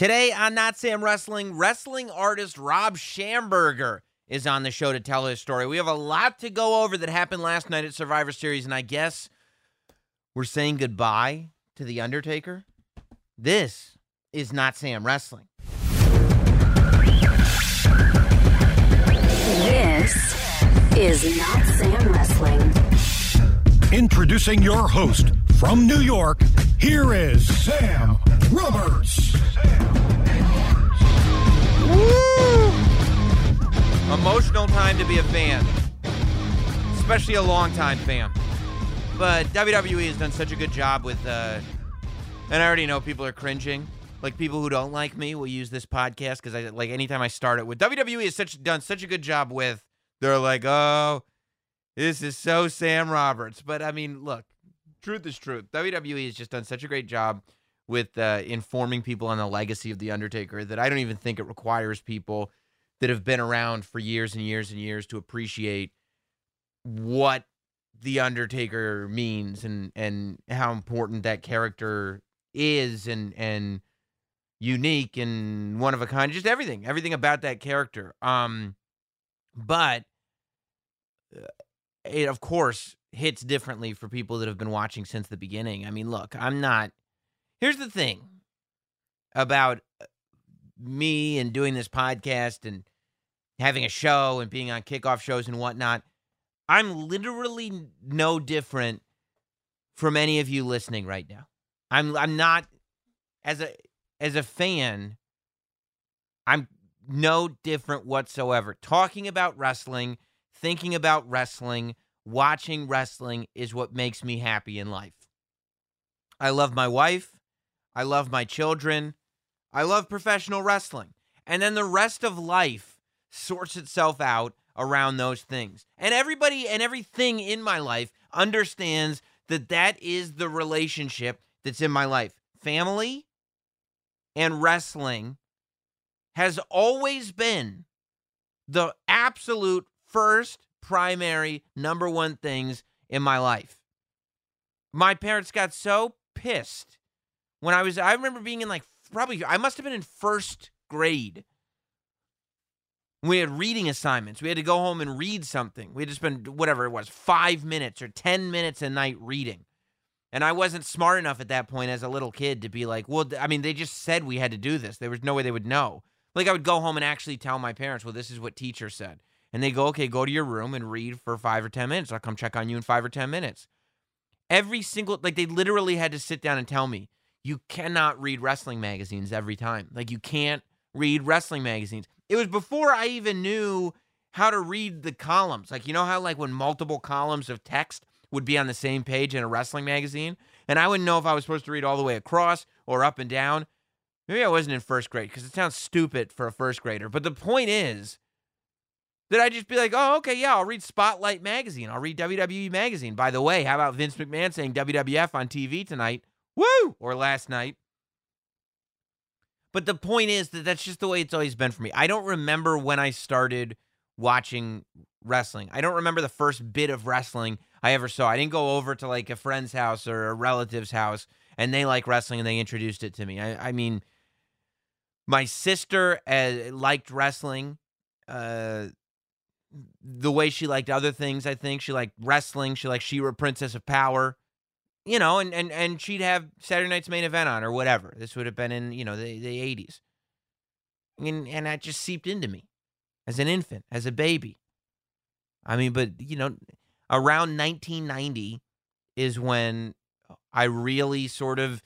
Today on Not Sam Wrestling, wrestling artist Rob Schamberger is on the show to tell his story. We have a lot to go over that happened last night at Survivor Series, and I guess we're saying goodbye to The Undertaker. This is Not Sam Wrestling. This is Not Sam Wrestling. Introducing your host from New York, here is Sam Roberts. Emotional time to be a fan, especially a longtime fan. But WWE has done such a good job with, uh, and I already know people are cringing. Like people who don't like me will use this podcast because I like anytime I start it with WWE has such done such a good job with. They're like, oh, this is so Sam Roberts. But I mean, look, truth is truth. WWE has just done such a great job with uh, informing people on the legacy of the Undertaker that I don't even think it requires people that have been around for years and years and years to appreciate what the Undertaker means and and how important that character is and and unique and one of a kind just everything everything about that character um but uh, it of course hits differently for people that have been watching since the beginning. I mean look i'm not here's the thing about uh, me and doing this podcast and having a show and being on kickoff shows and whatnot i'm literally no different from any of you listening right now. I'm i'm not as a as a fan, I'm no different whatsoever. Talking about wrestling, thinking about wrestling, watching wrestling is what makes me happy in life. I love my wife. I love my children. I love professional wrestling. And then the rest of life sorts itself out around those things. And everybody and everything in my life understands that that is the relationship that's in my life. Family, and wrestling has always been the absolute first primary number one things in my life. My parents got so pissed when I was I remember being in like probably I must have been in first grade. We had reading assignments. We had to go home and read something. We had to spend whatever it was, 5 minutes or 10 minutes a night reading. And I wasn't smart enough at that point as a little kid to be like, well, I mean, they just said we had to do this. There was no way they would know. Like, I would go home and actually tell my parents, well, this is what teacher said. And they go, okay, go to your room and read for five or 10 minutes. I'll come check on you in five or 10 minutes. Every single, like, they literally had to sit down and tell me, you cannot read wrestling magazines every time. Like, you can't read wrestling magazines. It was before I even knew how to read the columns. Like, you know how, like, when multiple columns of text would be on the same page in a wrestling magazine, and I wouldn't know if I was supposed to read all the way across or up and down. Maybe I wasn't in first grade because it sounds stupid for a first grader. But the point is that I'd just be like, oh, okay, yeah, I'll read Spotlight Magazine. I'll read WWE Magazine. By the way, how about Vince McMahon saying WWF on TV tonight? Woo! Or last night. But the point is that that's just the way it's always been for me. I don't remember when I started watching wrestling. I don't remember the first bit of wrestling I ever saw. I didn't go over to like a friend's house or a relative's house and they like wrestling and they introduced it to me. I, I mean, my sister uh, liked wrestling uh, the way she liked other things. I think she liked wrestling. She liked She-Ra Princess of Power, you know, and, and, and she'd have Saturday night's main event on or whatever. This would have been in, you know, the, the 80s. And, and that just seeped into me as an infant, as a baby. I mean, but, you know, around 1990 is when I really sort of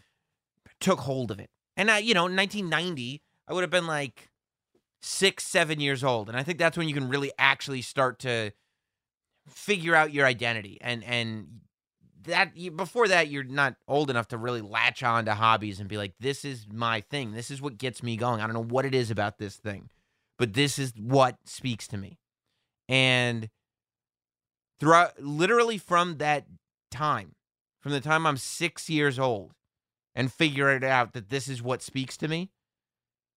took hold of it. And I, you know, 1990, I would have been like six, seven years old, and I think that's when you can really actually start to figure out your identity. And and that you, before that you're not old enough to really latch on to hobbies and be like this is my thing. This is what gets me going. I don't know what it is about this thing but this is what speaks to me. And throughout literally from that time from the time i'm six years old and figure it out that this is what speaks to me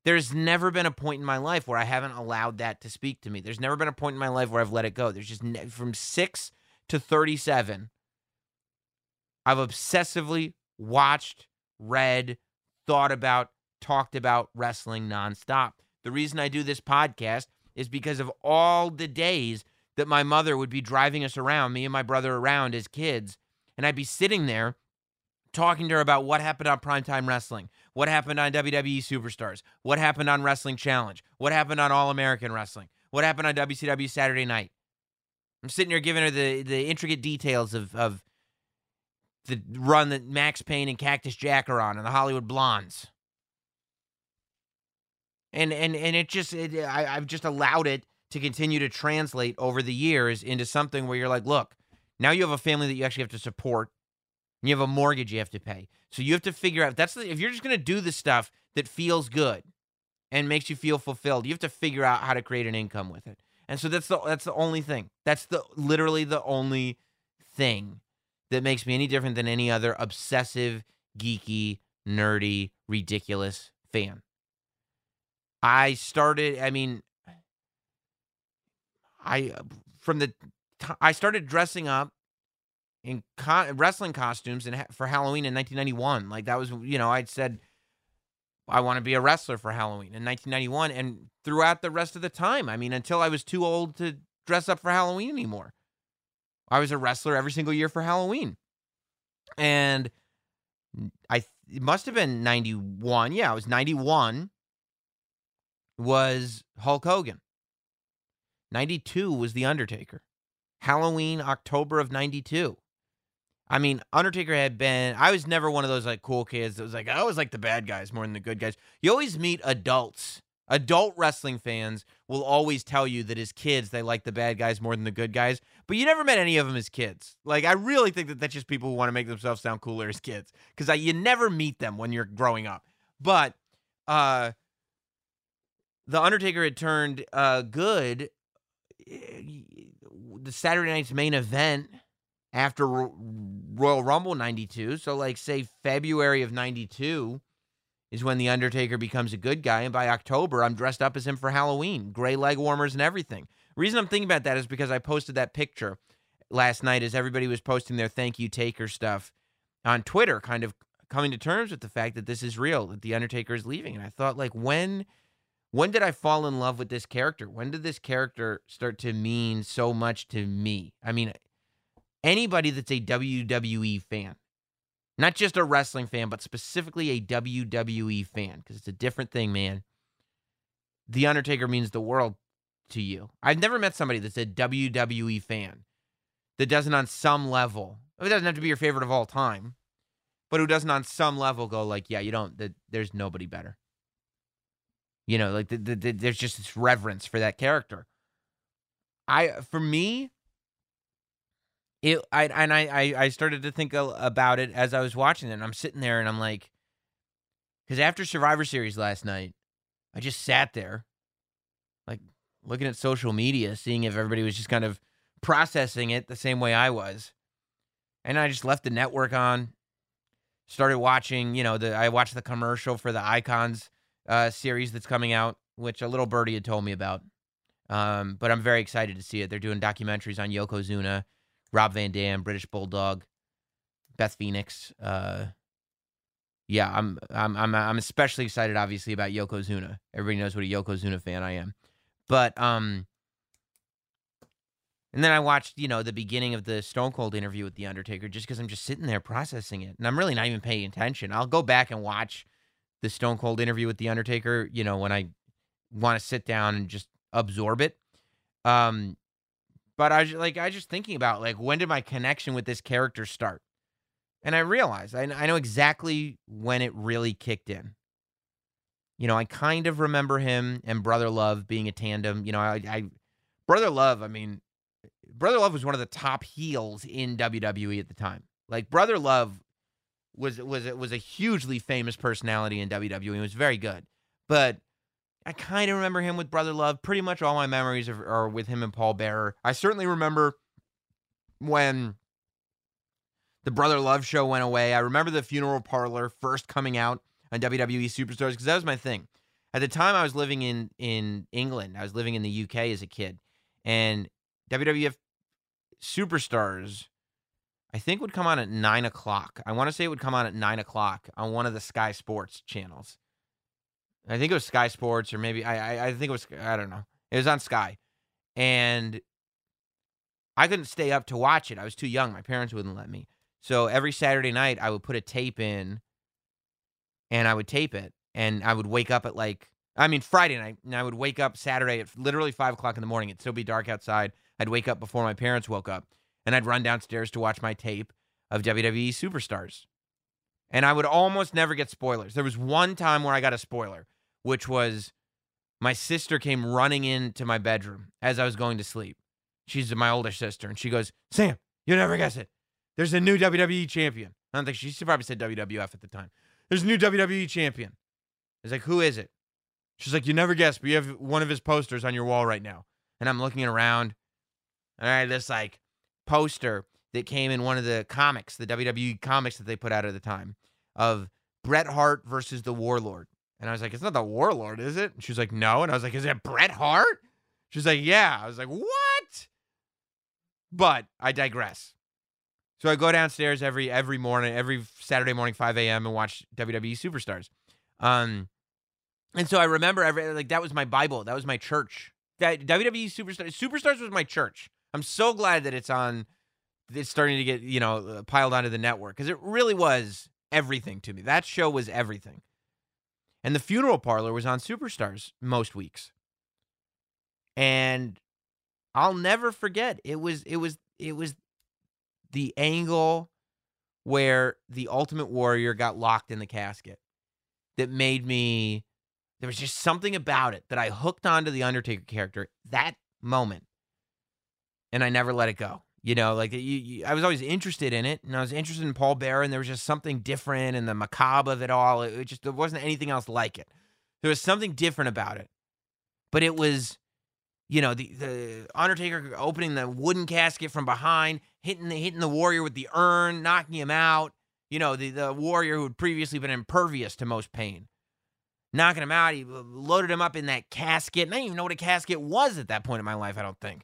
there's never been a point in my life where i haven't allowed that to speak to me there's never been a point in my life where i've let it go there's just ne- from six to 37 I've obsessively watched, read, thought about, talked about wrestling nonstop. The reason I do this podcast is because of all the days that my mother would be driving us around, me and my brother around as kids, and I'd be sitting there talking to her about what happened on Primetime Wrestling, what happened on WWE Superstars, what happened on Wrestling Challenge, what happened on All American Wrestling, what happened on WCW Saturday Night. I'm sitting here giving her the the intricate details of of the run that Maxx Payne and Cactus Jack are on, and the Hollywood Blondes. And and and it just it, I, I've just allowed it to continue to translate over the years into something where you're like, look, now you have a family that you actually have to support. And you have a mortgage you have to pay. So you have to figure out that's the, if you're just gonna do the stuff that feels good and makes you feel fulfilled, you have to figure out how to create an income with it. And so that's the that's the only thing. That's the literally the only thing that makes me any different than any other obsessive, geeky, nerdy, ridiculous fan. I started, I mean, I, from the, I started dressing up in co- wrestling costumes and for Halloween in 1991. Like that was, you know, I'd said, I want to be a wrestler for Halloween in 1991. And throughout the rest of the time, I mean, until I was too old to dress up for Halloween anymore. I was a wrestler every single year for Halloween. And I it must have been 91. Yeah, it was 91 was Hulk Hogan. 92 was The Undertaker. Halloween, October of 92. I mean, Undertaker had been, I was never one of those like cool kids that was like, I always like the bad guys more than the good guys. You always meet adults Adult wrestling fans will always tell you that as kids they like the bad guys more than the good guys, but you never met any of them as kids. Like I really think that that's just people who want to make themselves sound cooler as kids because you never meet them when you're growing up. But uh, the Undertaker had turned uh, good. Eh, the Saturday night's main event after Royal Rumble '92, so like say February of '92 is when the Undertaker becomes a good guy, and by October, I'm dressed up as him for Halloween, gray leg warmers and everything. Reason I'm thinking about that is because I posted that picture last night as everybody was posting their thank you taker stuff on Twitter, kind of coming to terms with the fact that this is real, that the Undertaker is leaving. And I thought, like, when when did I fall in love with this character? When did this character start to mean so much to me? I mean, anybody that's a WWE fan not just a wrestling fan, but specifically a WWE fan, because it's a different thing, man. The Undertaker means the world to you. I've never met somebody that's a WWE fan that doesn't, on some level, it doesn't have to be your favorite of all time, but who doesn't, on some level, go like, yeah, you don't, the, there's nobody better. You know, like the, the, the, there's just this reverence for that character. I, for me, it I and I I started to think about it as I was watching it. And I'm sitting there and I'm like, because after Survivor Series last night, I just sat there, like looking at social media, seeing if everybody was just kind of processing it the same way I was, and I just left the network on, started watching. You know, the I watched the commercial for the Icons uh, series that's coming out, which a little birdie had told me about. Um, but I'm very excited to see it. They're doing documentaries on Yokozuna Rob Van Dam, British Bulldog, Beth Phoenix. Uh, yeah, I'm I'm I'm I'm especially excited, obviously, about Yokozuna. Everybody knows what a Yokozuna fan I am, but um, and then I watched, you know, the beginning of the Stone Cold interview with the Undertaker, just because I'm just sitting there processing it, and I'm really not even paying attention. I'll go back and watch the Stone Cold interview with the Undertaker, you know, when I want to sit down and just absorb it. Um, but I like I just thinking about like when did my connection with this character start? And I realized I, I know exactly when it really kicked in. You know, I kind of remember him and Brother Love being a tandem. You know, I, I Brother Love, I mean, Brother Love was one of the top heels in WWE at the time. Like Brother Love was was was a hugely famous personality in WWE. He was very good, but I kind of remember him with Brother Love. Pretty much all my memories are, are with him and Paul Bearer. I certainly remember when the Brother Love show went away. I remember the funeral parlor first coming out on WWE Superstars because that was my thing. At the time, I was living in in England. I was living in the UK as a kid, and WWF Superstars, I think, would come on at nine o'clock. I want to say it would come on at nine o'clock on one of the Sky Sports channels. I think it was Sky Sports, or maybe I, I I think it was I don't know. It was on Sky, and I couldn't stay up to watch it. I was too young. My parents wouldn't let me. So every Saturday night, I would put a tape in, and I would tape it, and I would wake up at like I mean Friday night, and I would wake up Saturday at literally five o'clock in the morning. It'd still be dark outside. I'd wake up before my parents woke up, and I'd run downstairs to watch my tape of WWE Superstars. And I would almost never get spoilers. There was one time where I got a spoiler, which was my sister came running into my bedroom as I was going to sleep. She's my older sister, and she goes, Sam, you'll never guess it. There's a new WWE champion. I don't think she, she probably said WWF at the time. There's a new WWE champion. I was like, who is it? She's like, you never guess, but you have one of his posters on your wall right now. And I'm looking around. All right, this like poster that came in one of the comics, the WWE comics that they put out at the time, of Bret Hart versus the Warlord. And I was like, it's not the Warlord, is it? And she was like, no. And I was like, is it Bret Hart? She's like, yeah. I was like, what? But I digress. So I go downstairs every every morning, every Saturday morning, 5 a.m. and watch WWE Superstars. Um, and so I remember every like that was my Bible. That was my church. That WWE Superstars Superstars was my church. I'm so glad that it's on. It's starting to get you know uh, piled onto the network because it really was everything to me. That show was everything. And the funeral parlor was on Superstars most weeks. And I'll never forget. It was it was it was the angle where the Ultimate Warrior got locked in the casket that made me there was just something about it that I hooked onto the Undertaker character that moment. And I never let it go. You know, like you, you, I was always interested in it, and I was interested in Paul Bearer, and there was just something different and the macabre of it all. It, it just there wasn't anything else like it. There was something different about it, but it was, you know, the the Undertaker opening the wooden casket from behind, hitting the hitting the Warrior with the urn, knocking him out. You know, the the Warrior who had previously been impervious to most pain, knocking him out. He uh, loaded him up in that casket. And I didn't even know what a casket was at that point in my life. I don't think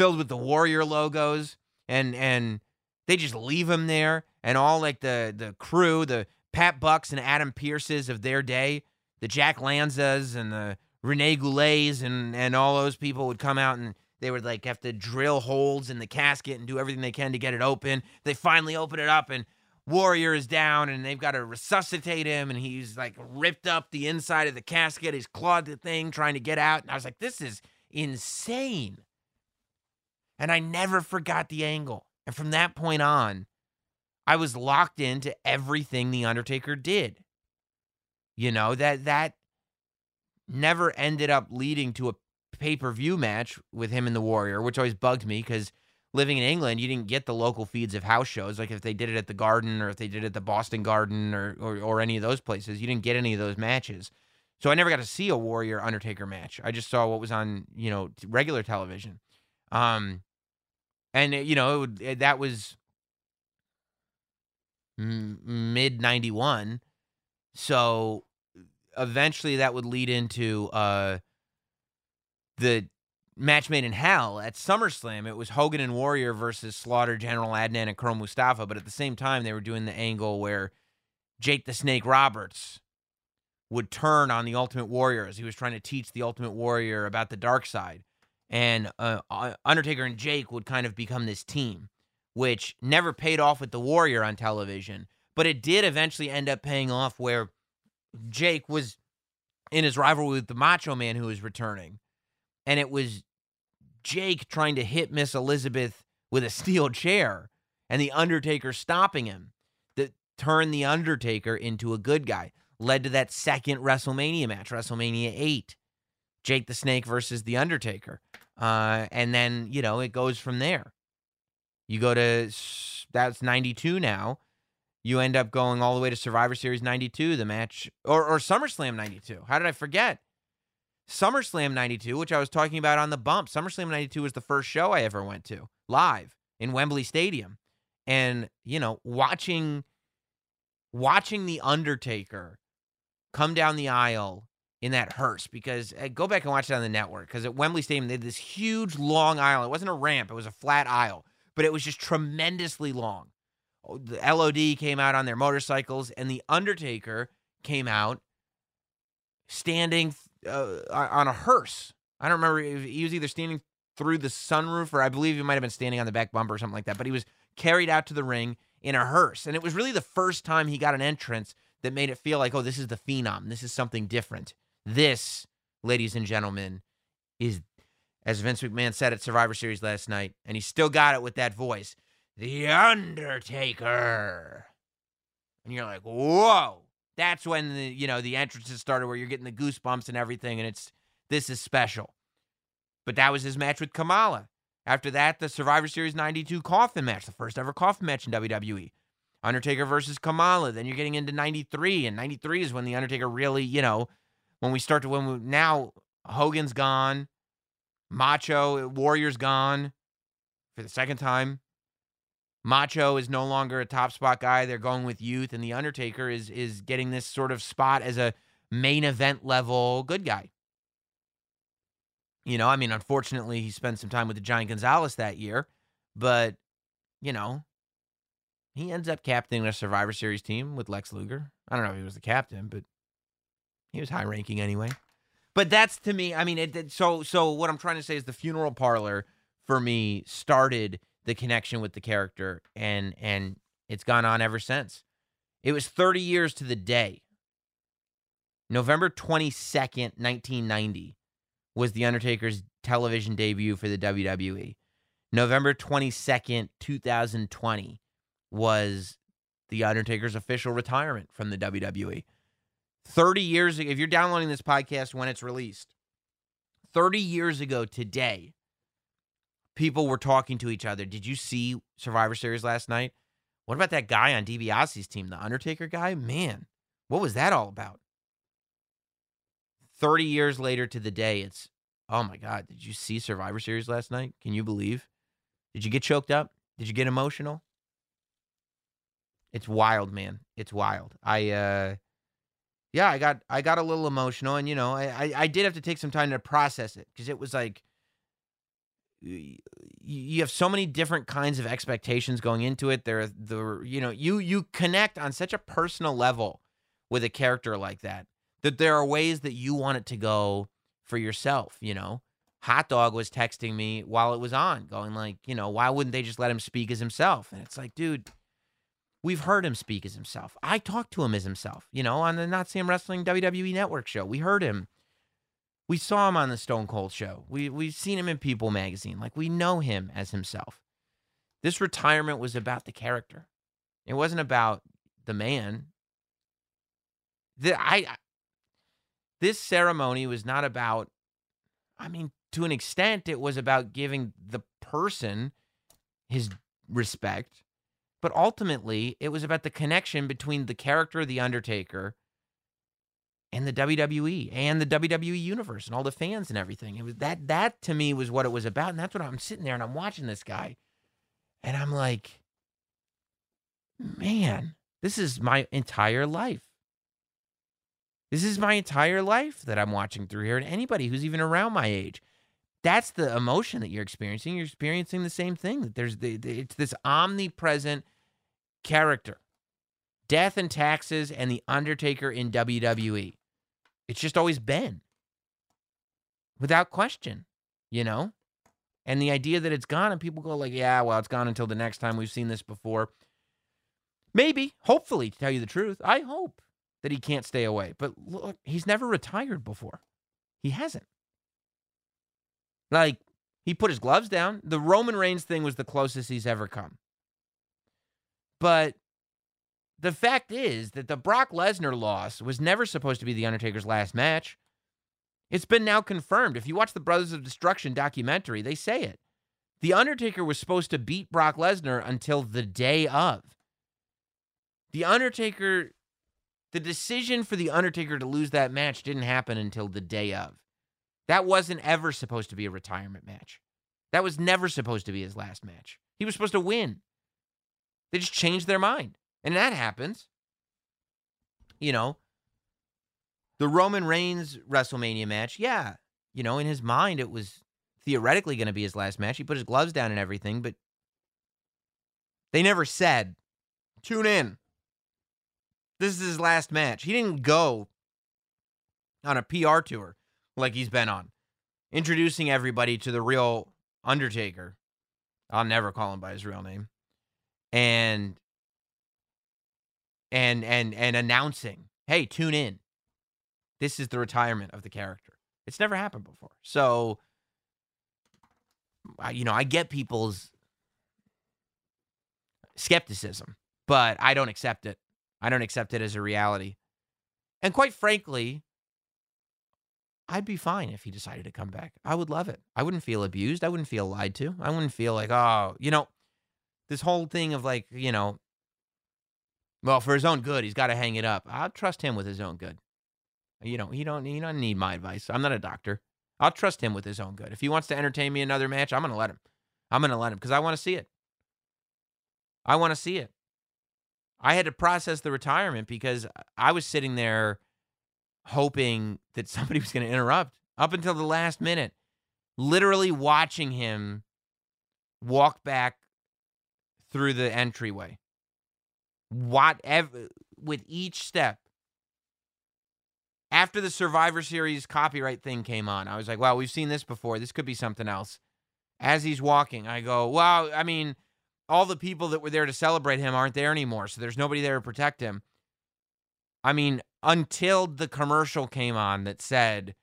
filled with the Warrior logos, and and they just leave him there, and all like the the crew, the Pat Bucks and Adam Pearces of their day, the Jack Lanzas and the Rene Goulets and and all those people would come out and they would like have to drill holes in the casket and do everything they can to get it open. They finally open it up and Warrior is down and they've got to resuscitate him and he's like ripped up the inside of the casket. He's clawed the thing trying to get out. And I was like, this is insane. And I never forgot the angle. And from that point on, I was locked into everything the Undertaker did. You know, that that never ended up leading to a pay-per-view match with him and the Warrior, which always bugged me because living in England, you didn't get the local feeds of house shows. Like if they did it at the Garden or if they did it at the Boston Garden or, or, or any of those places, you didn't get any of those matches. So I never got to see a Warrior Undertaker match. I just saw what was on, you know, regular television. Um, and you know, it it, that was mid 91. So eventually that would lead into uh the match made in hell at SummerSlam. It was Hogan and Warrior versus Slaughter, General Adnan, and Colonel Mustafa. But at the same time, they were doing the angle where Jake the Snake Roberts would turn on the Ultimate Warrior as he was trying to teach the Ultimate Warrior about the dark side. And uh, Undertaker and Jake would kind of become this team, which never paid off with the Warrior on television, but it did eventually end up paying off where Jake was in his rivalry with the Macho Man who was returning. And it was Jake trying to hit Miss Elizabeth with a steel chair and the Undertaker stopping him that turned the Undertaker into a good guy. Led to that second WrestleMania match, WrestleMania 8. Jake the Snake versus the Undertaker. Uh, and then, you know, it goes from there. You go to that's 92 now. You end up going all the way to Survivor Series 92, the match, or, or SummerSlam 92. How did I forget? SummerSlam 92, which I was talking about on the bump. SummerSlam 92 was the first show I ever went to live in Wembley Stadium. And, you know, watching watching the Undertaker come down the aisle in that hearse because uh, go back and watch it on the network because at Wembley Stadium they had this huge long aisle. It wasn't a ramp; it was a flat aisle, but it was just tremendously long. Oh, The LOD came out on their motorcycles, and the Undertaker came out standing uh, on a hearse. I don't remember if he was either standing through the sunroof or I believe he might have been standing on the back bumper or something like that. But he was carried out to the ring in a hearse, and it was really the first time he got an entrance that made it feel like, oh, this is the phenom. This is something different. This, ladies and gentlemen, is, as Vince McMahon said at Survivor Series last night, and he still got it with that voice, The Undertaker. And you're like, whoa. That's when the, you know, the entrances started where you're getting the goosebumps and everything, and it's, this is special. But that was his match with Kamala. After that, the Survivor Series 92 coffin match, the first ever coffin match in WWE. Undertaker versus Kamala. Then you're getting into 93, and 93 is when the Undertaker really, you know, when we start to when we, now Hogan's gone, Macho uh, Warrior's gone for the second time. Macho is no longer a top spot guy. They're going with youth, and the Undertaker is is getting this sort of spot as a main event level good guy. You know, I mean, unfortunately, he spent some time with the Giant Gonzalez that year, but you know, he ends up captaining a Survivor Series team with Lex Luger. I don't know if he was the captain, but he was high ranking anyway. But that's to me. I mean, it, it- so so. What I'm trying to say is the funeral parlor for me started the connection with the character, and and it's gone on ever since. It was 30 years to the day. November 22nd, 1990, was the Undertaker's television debut for the WWE. November 22nd, 2020 was the Undertaker's official retirement from the WWE. 30 years ago, if you're downloading this podcast when it's released, 30 years ago today, people were talking to each other. Did you see Survivor Series last night? What about that guy on DiBiase's team, the Undertaker guy? Man, what was that all about? 30 years later to the day, it's, oh my God, did you see Survivor Series last night? Can you believe? Did you get choked up? Did you get emotional? It's wild, man. It's wild. I uh yeah, I got I got a little emotional and you know, I I, did have to take some time to process it because it was like you have so many different kinds of expectations going into it. There the you know, you you connect on such a personal level with a character like that that there are ways that you want it to go for yourself, you know. Hot Dog was texting me while it was on, going like, you know, why wouldn't they just let him speak as himself? And it's like, dude, we've heard him speak as himself. I talked to him as himself, you know, on the Not Sam Wrestling WWE Network show. We heard him. We saw him on the Stone Cold show. We we've seen him in People magazine. Like we know him as himself. This retirement was about the character. It wasn't about the man. The I this ceremony was not about I mean, to an extent, it was about giving the person his respect, but ultimately, it was about the connection between the character of The Undertaker and the WWE and the WWE universe and all the fans and everything. It was that, that to me was what it was about. And that's what I'm sitting there and I'm watching this guy, and I'm like, man, this is my entire life. This is my entire life that I'm watching through here. And anybody who's even around my age, that's the emotion that you're experiencing. You're experiencing the same thing. That there's the, the- it's this omnipresent character, death and taxes, and the Undertaker in WWE. It's just always been, without question, you know. And the idea that it's gone, and people go like, "Yeah, well, it's gone until the next time we've seen this before." Maybe, hopefully, to tell you the truth, I hope that he can't stay away. But look, he's never retired before. He hasn't. Like, he put his gloves down. The Roman Reigns thing was the closest he's ever come. But the fact is that the Brock Lesnar loss was never supposed to be The Undertaker's last match. It's been now confirmed. If you watch the Brothers of Destruction documentary, they say it. The Undertaker was supposed to beat Brock Lesnar until the day of. The Undertaker, the decision for The Undertaker to lose that match didn't happen until the day of. That wasn't ever supposed to be a retirement match. That was never supposed to be his last match. He was supposed to win. They just changed their mind. And that happens. You know, the Roman Reigns WrestleMania match, yeah, you know, in his mind, it was theoretically going to be his last match. He put his gloves down and everything, but they never said, tune in. This is his last match. He didn't go on a PR tour like he's been on, introducing everybody to the real Undertaker. I'll never call him by his real name. And and and and announcing, "Hey, tune in. This is the retirement of the character." It's never happened before. So you know, I get people's skepticism, but I don't accept it. I don't accept it as a reality. And quite frankly, I'd be fine if he decided to come back. I would love it. I wouldn't feel abused. I wouldn't feel lied to. I wouldn't feel like, oh, you know, this whole thing of like, you know, well, for his own good, he's got to hang it up. I'll trust him with his own good. You know, he don't, he don't need my advice. I'm not a doctor. I'll trust him with his own good. If he wants to entertain me another match, I'm going to let him. I'm going to let him because I want to see it. I want to see it. I had to process the retirement because I was sitting there hoping that somebody was going to interrupt up until the last minute, literally watching him walk back through the entryway. Whatever, with each step, after the Survivor Series copyright thing came on, I was like, wow, we've seen this before. This could be something else. As he's walking, I go, wow, I mean, all the people that were there to celebrate him aren't there anymore. So there's nobody there to protect him. I mean, until the commercial came on that said,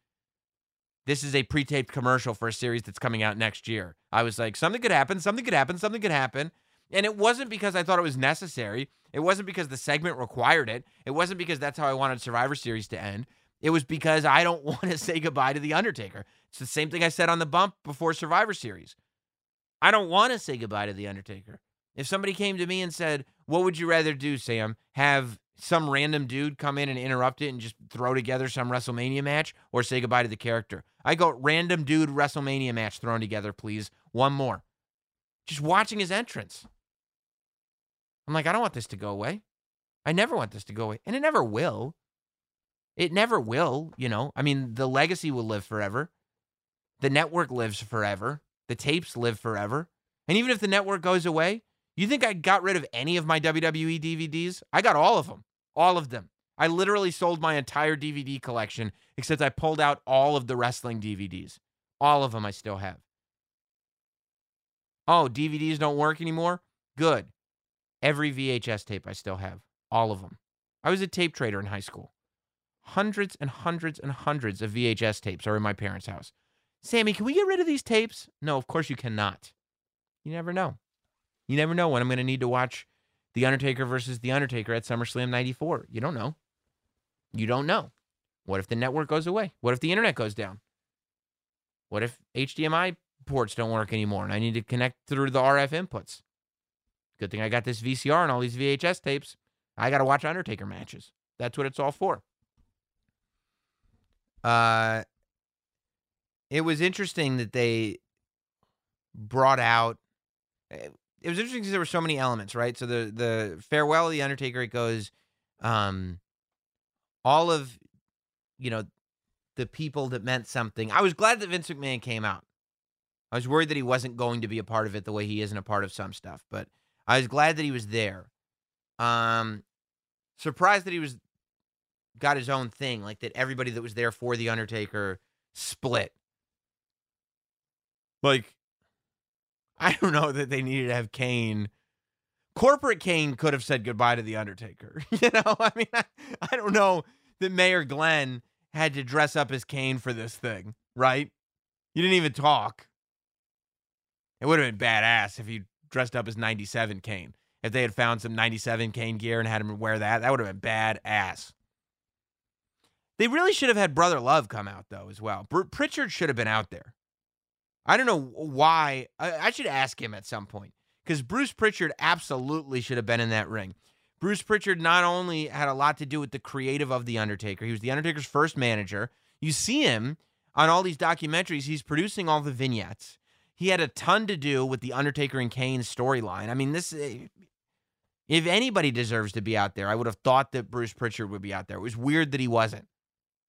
this is a pre taped commercial for a series that's coming out next year. I was like, something could happen, something could happen, something could happen. And it wasn't because I thought it was necessary. It wasn't because the segment required it. It wasn't because that's how I wanted Survivor Series to end. It was because I don't want to say goodbye to The Undertaker. It's the same thing I said on the bump before Survivor Series. I don't want to say goodbye to The Undertaker. If somebody came to me and said, What would you rather do, Sam? Have some random dude come in and interrupt it and just throw together some WrestleMania match or say goodbye to the character? I go, random dude WrestleMania match thrown together, please. One more. Just watching his entrance. I'm like, I don't want this to go away. I never want this to go away. And it never will. It never will, you know. I mean, the legacy will live forever. The network lives forever. The tapes live forever. And even if the network goes away, you think I got rid of any of my WWE DVDs? I got all of them. All of them. I literally sold my entire DVD collection, except I pulled out all of the wrestling DVDs. All of them I still have. Oh, DVDs don't work anymore? Good. Every VHS tape I still have. All of them. I was a tape trader in high school. Hundreds and hundreds and hundreds of VHS tapes are in my parents' house. Sammy, can we get rid of these tapes? No, of course you cannot. You never know. You never know when I'm going to need to watch The Undertaker versus The Undertaker at SummerSlam 94. You don't know. You don't know. What if the network goes away? What if the internet goes down? What if HDMI ports don't work anymore and I need to connect through the RF inputs? Good thing I got this VCR and all these VHS tapes. I got to watch Undertaker matches. That's what it's all for. Uh, it was interesting that they brought out. It was interesting because there were so many elements, right? So the the farewell of the Undertaker, it goes, um, all of, you know, the people that meant something. I was glad that Vince McMahon came out. I was worried that he wasn't going to be a part of it the way he isn't a part of some stuff, but I was glad that he was there. Um, surprised that he was got his own thing, like that everybody that was there for the Undertaker split. Like, I don't know that they needed to have Kane. Corporate Kane could have said goodbye to the Undertaker. You know, I mean, I, I don't know that Mayor Glenn had to dress up as Kane for this thing, right? You didn't even talk. It would have been badass if he dressed up as 97 Kane. If they had found some 97 Kane gear and had him wear that, that would have been badass. They really should have had Brother Love come out though as well. Pritchard should have been out there. I don't know why. I, I should ask him at some point because Bruce Pritchard absolutely should have been in that ring. Bruce Pritchard not only had a lot to do with the creative of The Undertaker, he was The Undertaker's first manager. You see him on all these documentaries, he's producing all the vignettes. He had a ton to do with The Undertaker and Kane storyline. I mean, this. eh, If anybody deserves to be out there, I would have thought that Bruce Pritchard would be out there. It was weird that he wasn't.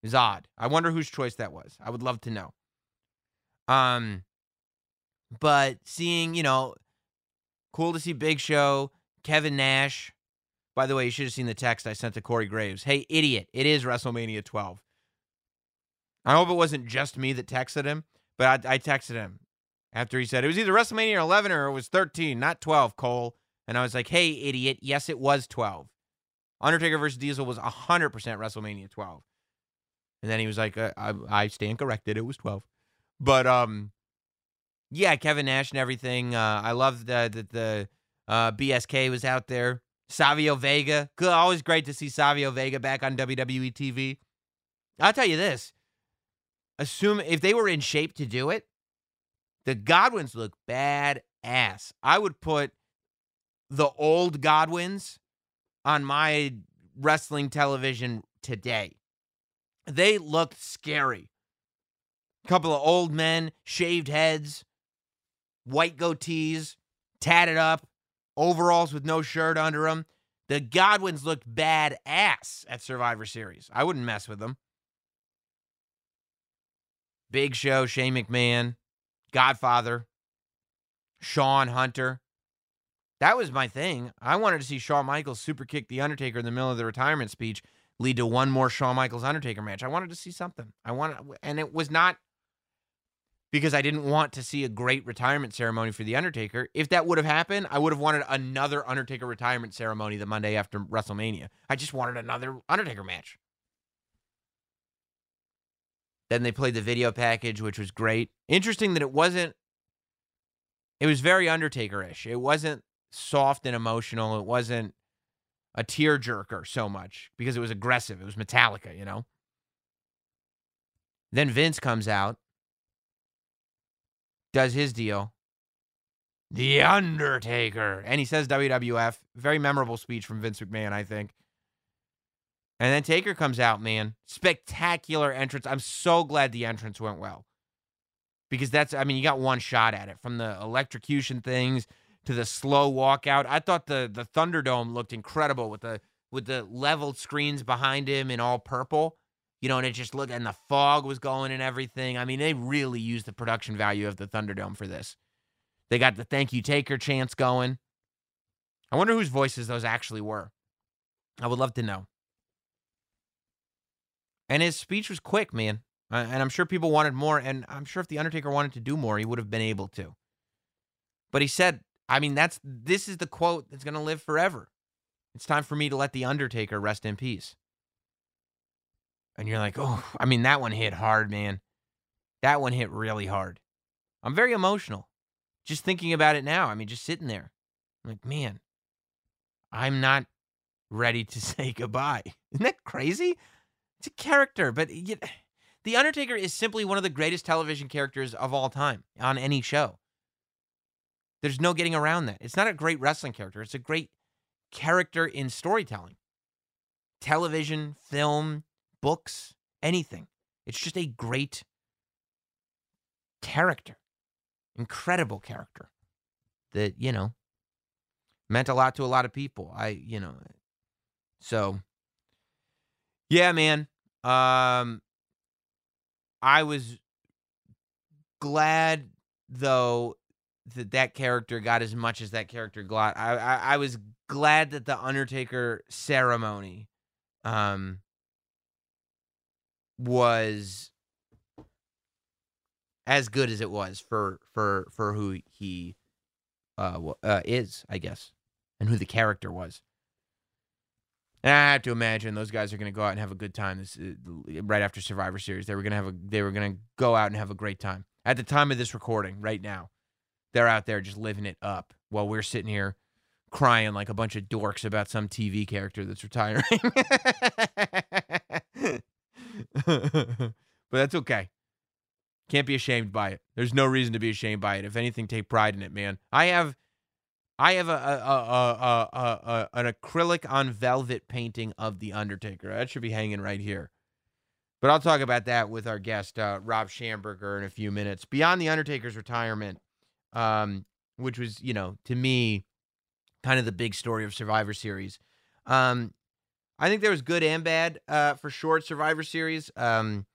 It was odd. I wonder whose choice that was. I would love to know. Um, but seeing, you know, cool to see Big Show, Kevin Nash. By the way, you should have seen the text I sent to Corey Graves. Hey, idiot, it is WrestleMania 12. I hope it wasn't just me that texted him, but I, I texted him after he said it was either WrestleMania 11 or it was 13, not 12, Cole. And I was like, hey, idiot, yes, it was 12. Undertaker versus Diesel was 100% WrestleMania 12. And then he was like, uh, I, I stand corrected. It was 12. But um, yeah, Kevin Nash and everything. Uh, I love that the, the uh, BSK was out there. Savio Vega. Good, always great to see Savio Vega back on WWE TV. I'll tell you this. Assume if they were in shape to do it, the Godwins look bad ass. I would put the old Godwins on my wrestling television today. They looked scary. A Couple of old men, shaved heads, white goatees, tatted up, overalls with no shirt under them. The Godwins looked badass at Survivor Series. I wouldn't mess with them. Big Show, Shane McMahon, Godfather, Sean Hunter. That was my thing. I wanted to see Shawn Michaels super kick The Undertaker in the middle of the retirement speech, lead to one more Shawn Michaels Undertaker match. I wanted to see something. I wanted, and it was not because I didn't want to see a great retirement ceremony for The Undertaker. If that would have happened, I would have wanted another Undertaker retirement ceremony the Monday after WrestleMania. I just wanted another Undertaker match. Then they played the video package, which was great. Interesting that it wasn't, it was very Undertaker ish. It wasn't soft and emotional. It wasn't a tearjerker so much because it was aggressive. It was Metallica, you know? Then Vince comes out, does his deal. The Undertaker. And he says WWF. Very memorable speech from Vince McMahon, I think. And then Taker comes out, man. Spectacular entrance. I'm so glad the entrance went well. Because that's, I mean, you got one shot at it from the electrocution things to the slow walkout. I thought the the Thunderdome looked incredible with the with the leveled screens behind him in all purple. You know, and it just looked and the fog was going and everything. I mean, they really used the production value of the Thunderdome for this. They got the thank you Taker chants going. I wonder whose voices those actually were. I would love to know. And his speech was quick, man. And I'm sure people wanted more. And I'm sure if The Undertaker wanted to do more, he would have been able to. But he said, I mean, that's this is the quote that's going to live forever. It's time for me to let The Undertaker rest in peace. And you're like, oh, I mean, that one hit hard, man. That one hit really hard. I'm very emotional just thinking about it now. I mean, just sitting there. I'm like, man, I'm not ready to say goodbye. Isn't that crazy? It's a character, but you, The Undertaker is simply one of the greatest television characters of all time on any show. There's no getting around that. It's not a great wrestling character, it's a great character in storytelling. Television, film, books, anything. It's just a great character. Incredible character that, you know, meant a lot to a lot of people. I, you know, so yeah, man. Um I was glad though that that character got as much as that character got. I, I I was glad that the Undertaker ceremony um was as good as it was for for for who he uh, uh is, I guess, and who the character was. And I have to imagine those guys are going to go out and have a good time this uh, right after Survivor Series. They were going to have a they were going to go out and have a great time. At the time of this recording, right now, they're out there just living it up while we're sitting here crying like a bunch of dorks about some TV character that's retiring. but that's okay. Can't be ashamed by it. There's no reason to be ashamed by it. If anything, take pride in it, man. I have I have a, a, a, a, an acrylic on velvet painting of the Undertaker. That should be hanging right here. But I'll talk about that with our guest uh, Rob Schamberger in a few minutes. Beyond the Undertaker's retirement, um, which was you know to me kind of the big story of Survivor Series. Um, I think there was good and bad uh, for short Survivor Series. Um,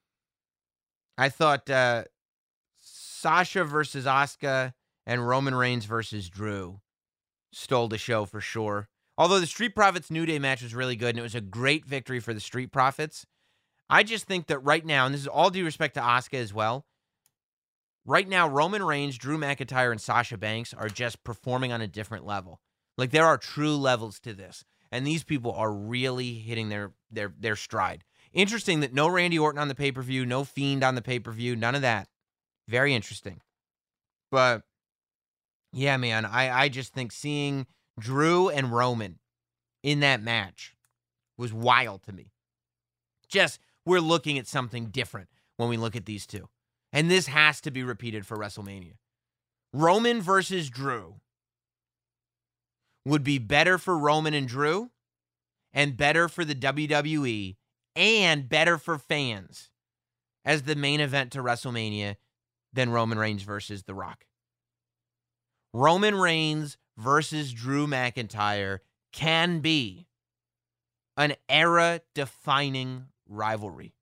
I thought uh, Sasha versus Asuka and Roman Reigns versus Drew stole the show for sure. Although the Street Profits New Day match was really good and it was a great victory for the Street Profits, I just think that right now, and this is all due respect to Asuka as well, right now Roman Reigns, Drew McIntyre, and Sasha Banks are just performing on a different level. Like there are true levels to this, and these people are really hitting their their their stride. Interesting that no Randy Orton on the pay per view, no Fiend on the pay per view, none of that. Very interesting. But yeah, man, I, I just think seeing Drew and Roman in that match was wild to me. Just we're looking at something different when we look at these two. And this has to be repeated for WrestleMania. Roman versus Drew would be better for Roman and Drew and better for the WWE and better for fans as the main event to WrestleMania than Roman Reigns versus The Rock. Roman Reigns versus Drew McIntyre can be an era defining rivalry.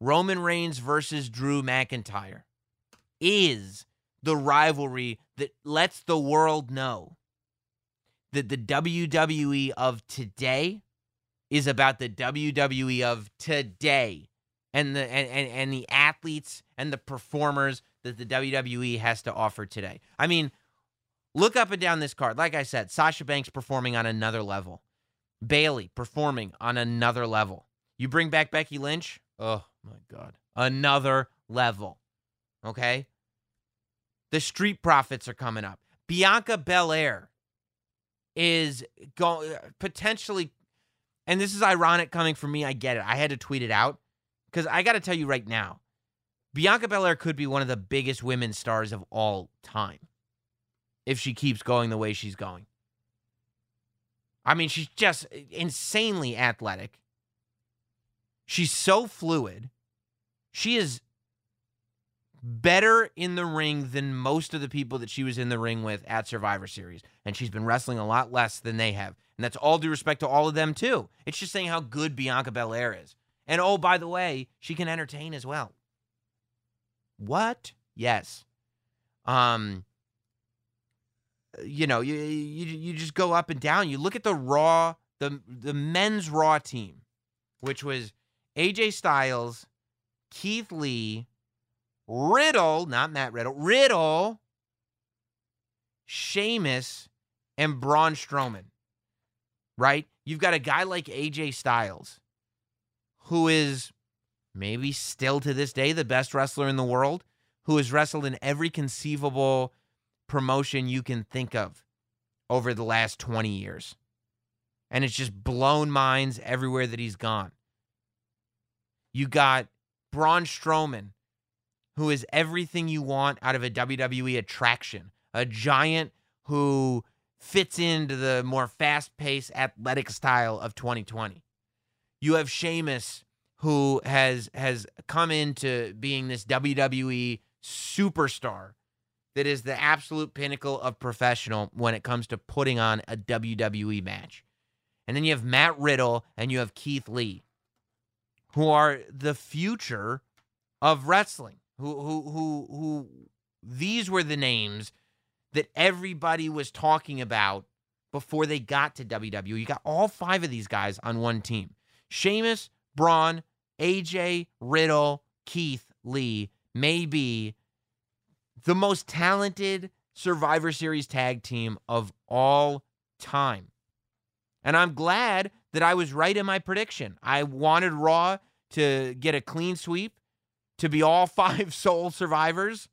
Roman Reigns versus Drew McIntyre is the rivalry that lets the world know that the WWE of today is about the WWE of today and the and, and, and the athletes and the performers that the WWE has to offer today. I mean, Look up and down this card. Like I said, Sasha Banks performing on another level. Bayley performing on another level. You bring back Becky Lynch? Oh my God. Another level. Okay? The Street Profits are coming up. Bianca Belair is going potentially, and this is ironic coming from me. I get it. I had to tweet it out because I got to tell you right now Bianca Belair could be one of the biggest women stars of all time if she keeps going the way she's going. I mean, she's just insanely athletic. She's so fluid. She is better in the ring than most of the people that she was in the ring with at Survivor Series. And she's been wrestling a lot less than they have. And that's all due respect to all of them, too. It's just saying how good Bianca Belair is. And oh, by the way, she can entertain as well. What? Yes. Um, you know, you, you you just go up and down. You look at the Raw, the the men's Raw team, which was AJ Styles, Keith Lee, Riddle, not Matt Riddle, Riddle, Sheamus, and Braun Strowman. Right? You've got a guy like AJ Styles, who is maybe still to this day the best wrestler in the world, who has wrestled in every conceivable promotion you can think of over the last 20 years. And it's just blown minds everywhere that he's gone. You got Braun Strowman, who is everything you want out of a WWE attraction, a giant who fits into the more fast paced athletic style of 2020. You have Sheamus, who has has come into being this WWE superstar that is the absolute pinnacle of professional when it comes to putting on a WWE match. And then you have Matt Riddle and you have Keith Lee, who are the future of wrestling. Who who who who these were the names that everybody was talking about before they got to WWE. You got all five of these guys on one team. Sheamus, Braun, AJ, Riddle, Keith, Lee may be the most talented Survivor Series tag team of all time. And I'm glad that I was right in my prediction. I wanted Raw to get a clean sweep, to be all five sole survivors.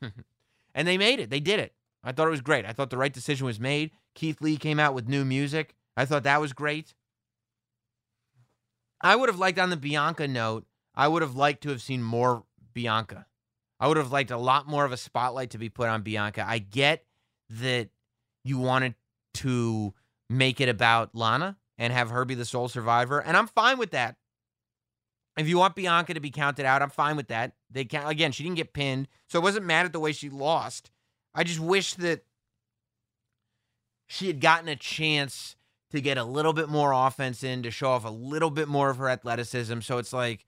and they made it. They did it. I thought it was great. I thought the right decision was made. Keith Lee came out with new music. I thought that was great. I would have liked on the Bianca note, I would have liked to have seen more Bianca I would have liked a lot more of a spotlight to be put on Bianca. I get that you wanted to make it about Lana and have her be the sole survivor, and I'm fine with that. If you want Bianca to be counted out, I'm fine with that. They can't again, she didn't get pinned, so I wasn't mad at the way she lost. I just wish that she had gotten a chance to get a little bit more offense in, to show off a little bit more of her athleticism. So it's like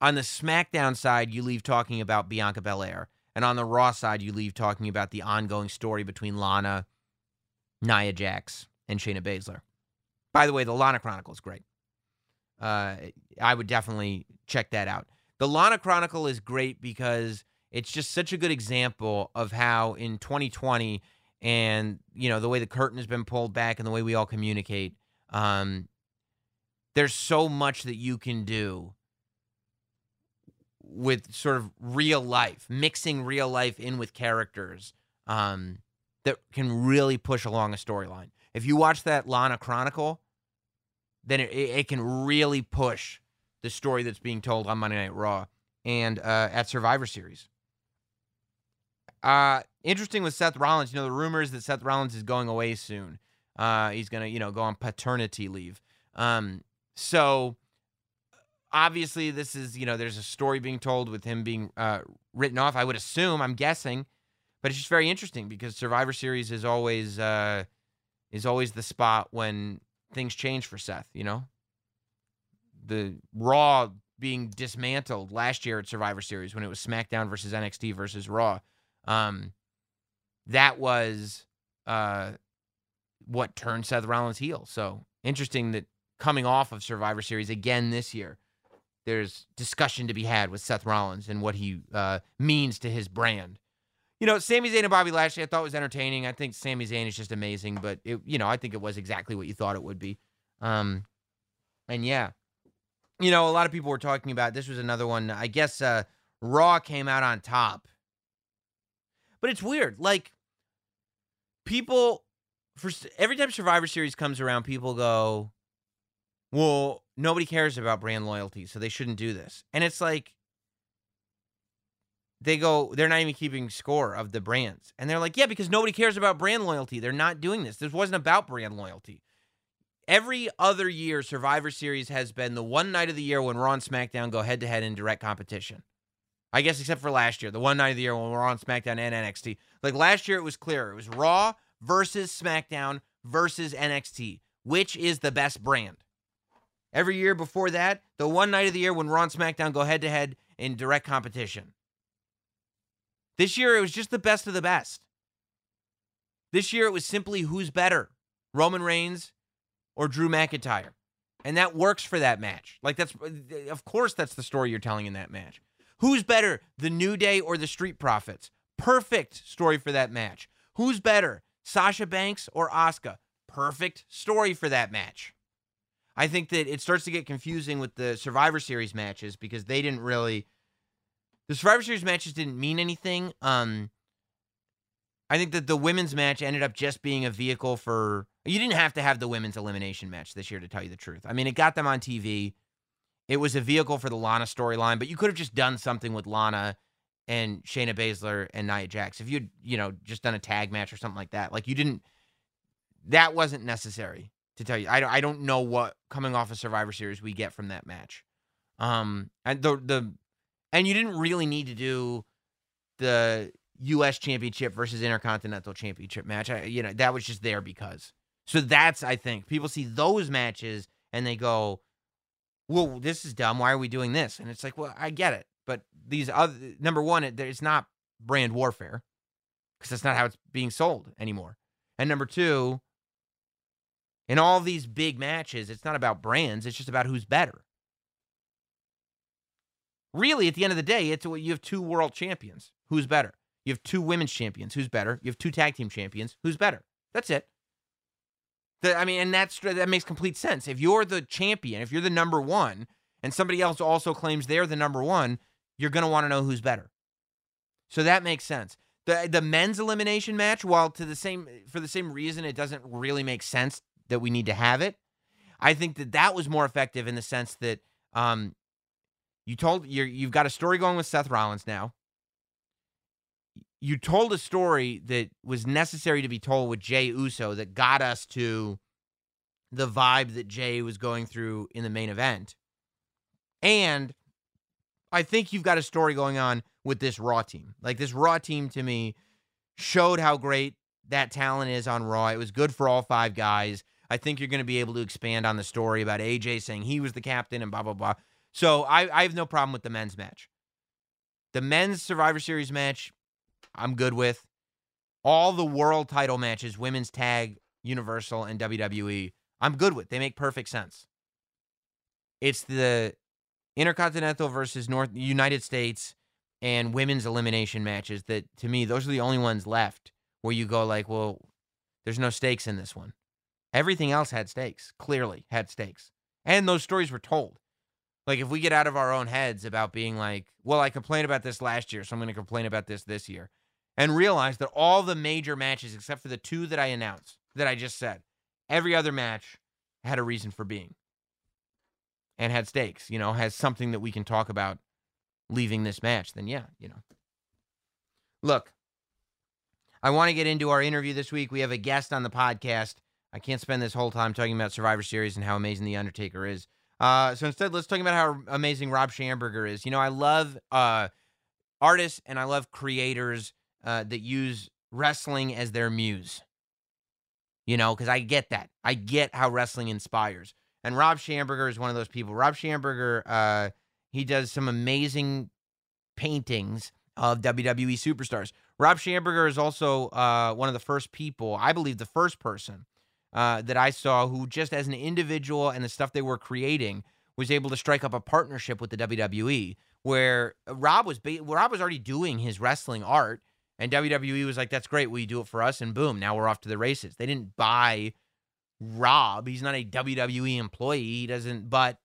on the SmackDown side, you leave talking about Bianca Belair. And on the Raw side, you leave talking about the ongoing story between Lana, Nia Jax, and Shayna Baszler. By the way, the Lana Chronicle is great. Uh, I would definitely check that out. The Lana Chronicle is great because it's just such a good example of how in 2020 and you know the way the curtain has been pulled back and the way we all communicate um, there's so much that you can do with sort of real life mixing real life in with characters um, that can really push along a storyline if you watch that lana chronicle then it, it can really push the story that's being told on monday night raw and uh, at survivor series uh, interesting with Seth Rollins. You know, the rumors that Seth Rollins is going away soon. Uh, he's gonna, you know, go on paternity leave. Um, so obviously this is, you know, there's a story being told with him being uh, written off. I would assume. I'm guessing, but it's just very interesting because Survivor Series is always uh, is always the spot when things change for Seth. You know, the Raw being dismantled last year at Survivor Series when it was SmackDown versus NXT versus Raw. Um, that was uh, what turned Seth Rollins heel. So interesting that coming off of Survivor Series again this year, there's discussion to be had with Seth Rollins and what he uh, means to his brand. You know, Sami Zayn and Bobby Lashley, I thought was entertaining. I think Sami Zayn is just amazing, but it, you know, I think it was exactly what you thought it would be. Um, and yeah, you know, a lot of people were talking about this was another one. I guess uh, Raw came out on top, but it's weird. Like people for every time Survivor Series comes around, people go, "Well, nobody cares about brand loyalty, so they shouldn't do this." And it's like they go, they're not even keeping score of the brands, and they're like, "Yeah, because nobody cares about brand loyalty. They're not doing this. This wasn't about brand loyalty." Every other year, Survivor Series has been the one night of the year when Raw and SmackDown go head to head in direct competition. I guess except for last year, the one night of the year when we're on SmackDown and NXT. Like last year, it was clear. It was Raw versus SmackDown versus NXT. Which is the best brand? Every year before that, the one night of the year when Raw and SmackDown go head to head in direct competition. This year, it was just the best of the best. This year, it was simply who's better, Roman Reigns or Drew McIntyre. And that works for that match. Like, that's, uh, of course, that's the story you're telling in that match. Who's better, the New Day or the Street Profits? Perfect story for that match. Who's better, Sasha Banks or Asuka? Perfect story for that match. I think that it starts to get confusing with the Survivor Series matches because they didn't really the Survivor Series matches didn't mean anything. Um I think that the women's match ended up just being a vehicle for you didn't have to have the women's elimination match this year to tell you the truth. I mean, it got them on TV. It was a vehicle for the Lana storyline, but you could have just done something with Lana and Shayna Baszler and Nia Jax. If you'd, you know, just done a tag match or something like that, like you didn't, that wasn't necessary to tell you. I, I don't know what coming off a of Survivor Series we get from that match. Um, and the, the, and you didn't really need to do the U.S. Championship versus Intercontinental Championship match. I, you know, that was just there because. So that's, I think, people see those matches and they go, well, this is dumb. Why are we doing this? And it's like, well, I get it. But these other, number one, it, it's not brand warfare because that's not how it's being sold anymore. And number two, in all these big matches, it's not about brands, it's just about who's better. Really, at the end of the day, it's you have two world champions. Who's better? You have two women's champions. Who's better? You have two tag team champions. Who's better? That's it. The, I mean, and that's that makes complete sense. If you're the champion, if you're the number one, and somebody else also claims they're the number one, you're gonna want to know who's better. So that makes sense. The the men's elimination match, while to the same for the same reason, it doesn't really make sense that we need to have it. I think that that was more effective in the sense that um, you told you you've got a story going with Seth Rollins now. you told a story that was necessary to be told with Jay Uso that got us to the vibe that Jay was going through in the main event. And I think you've got a story going on with this Raw team. Like this Raw team to me showed how great that talent is on Raw. It was good for all five guys. I think you're going to be able to expand on the story about AJ saying he was the captain and blah, blah, blah. So I, I have no problem with the men's match. The men's Survivor Series match, I'm good with. All the world title matches, women's tag, Universal, and WWE, I'm good with. They make perfect sense. It's the Intercontinental versus North United States and women's elimination matches that to me those are the only ones left where you go like, well, there's no stakes in this one. Everything else had stakes, clearly had stakes. And those stories were told. Like if we get out of our own heads about being like, well, I complained about this last year, so I'm going to complain about this this year, and realize that all the major matches, except for the two that I announced, that I just said, every other match had a reason for being and had stakes, you know, has something that we can talk about leaving this match, then yeah, you know. Look, I want to get into our interview this week. We have a guest on the podcast. I can't spend this whole time talking about Survivor Series and how amazing The Undertaker is. Uh, so instead, let's talk about how amazing Rob Schamberger is. You know, I love uh, artists and I love creators uh, that use wrestling as their muse. You know, because I get that. I get how wrestling inspires. And Rob Schamberger is one of those people. Rob Schamberger, uh, he does some amazing paintings of WWE superstars. Rob Schamberger is also uh, one of the first people, I believe, the first person uh, that I saw who, just as an individual and the stuff they were creating, was able to strike up a partnership with the WWE. Where Rob was, ba- Rob was already doing his wrestling art, and WWE was like, "That's great. Will you do it for us?" And boom, now we're off to the races. They didn't buy Rob. He's not a WWE employee. He doesn't, but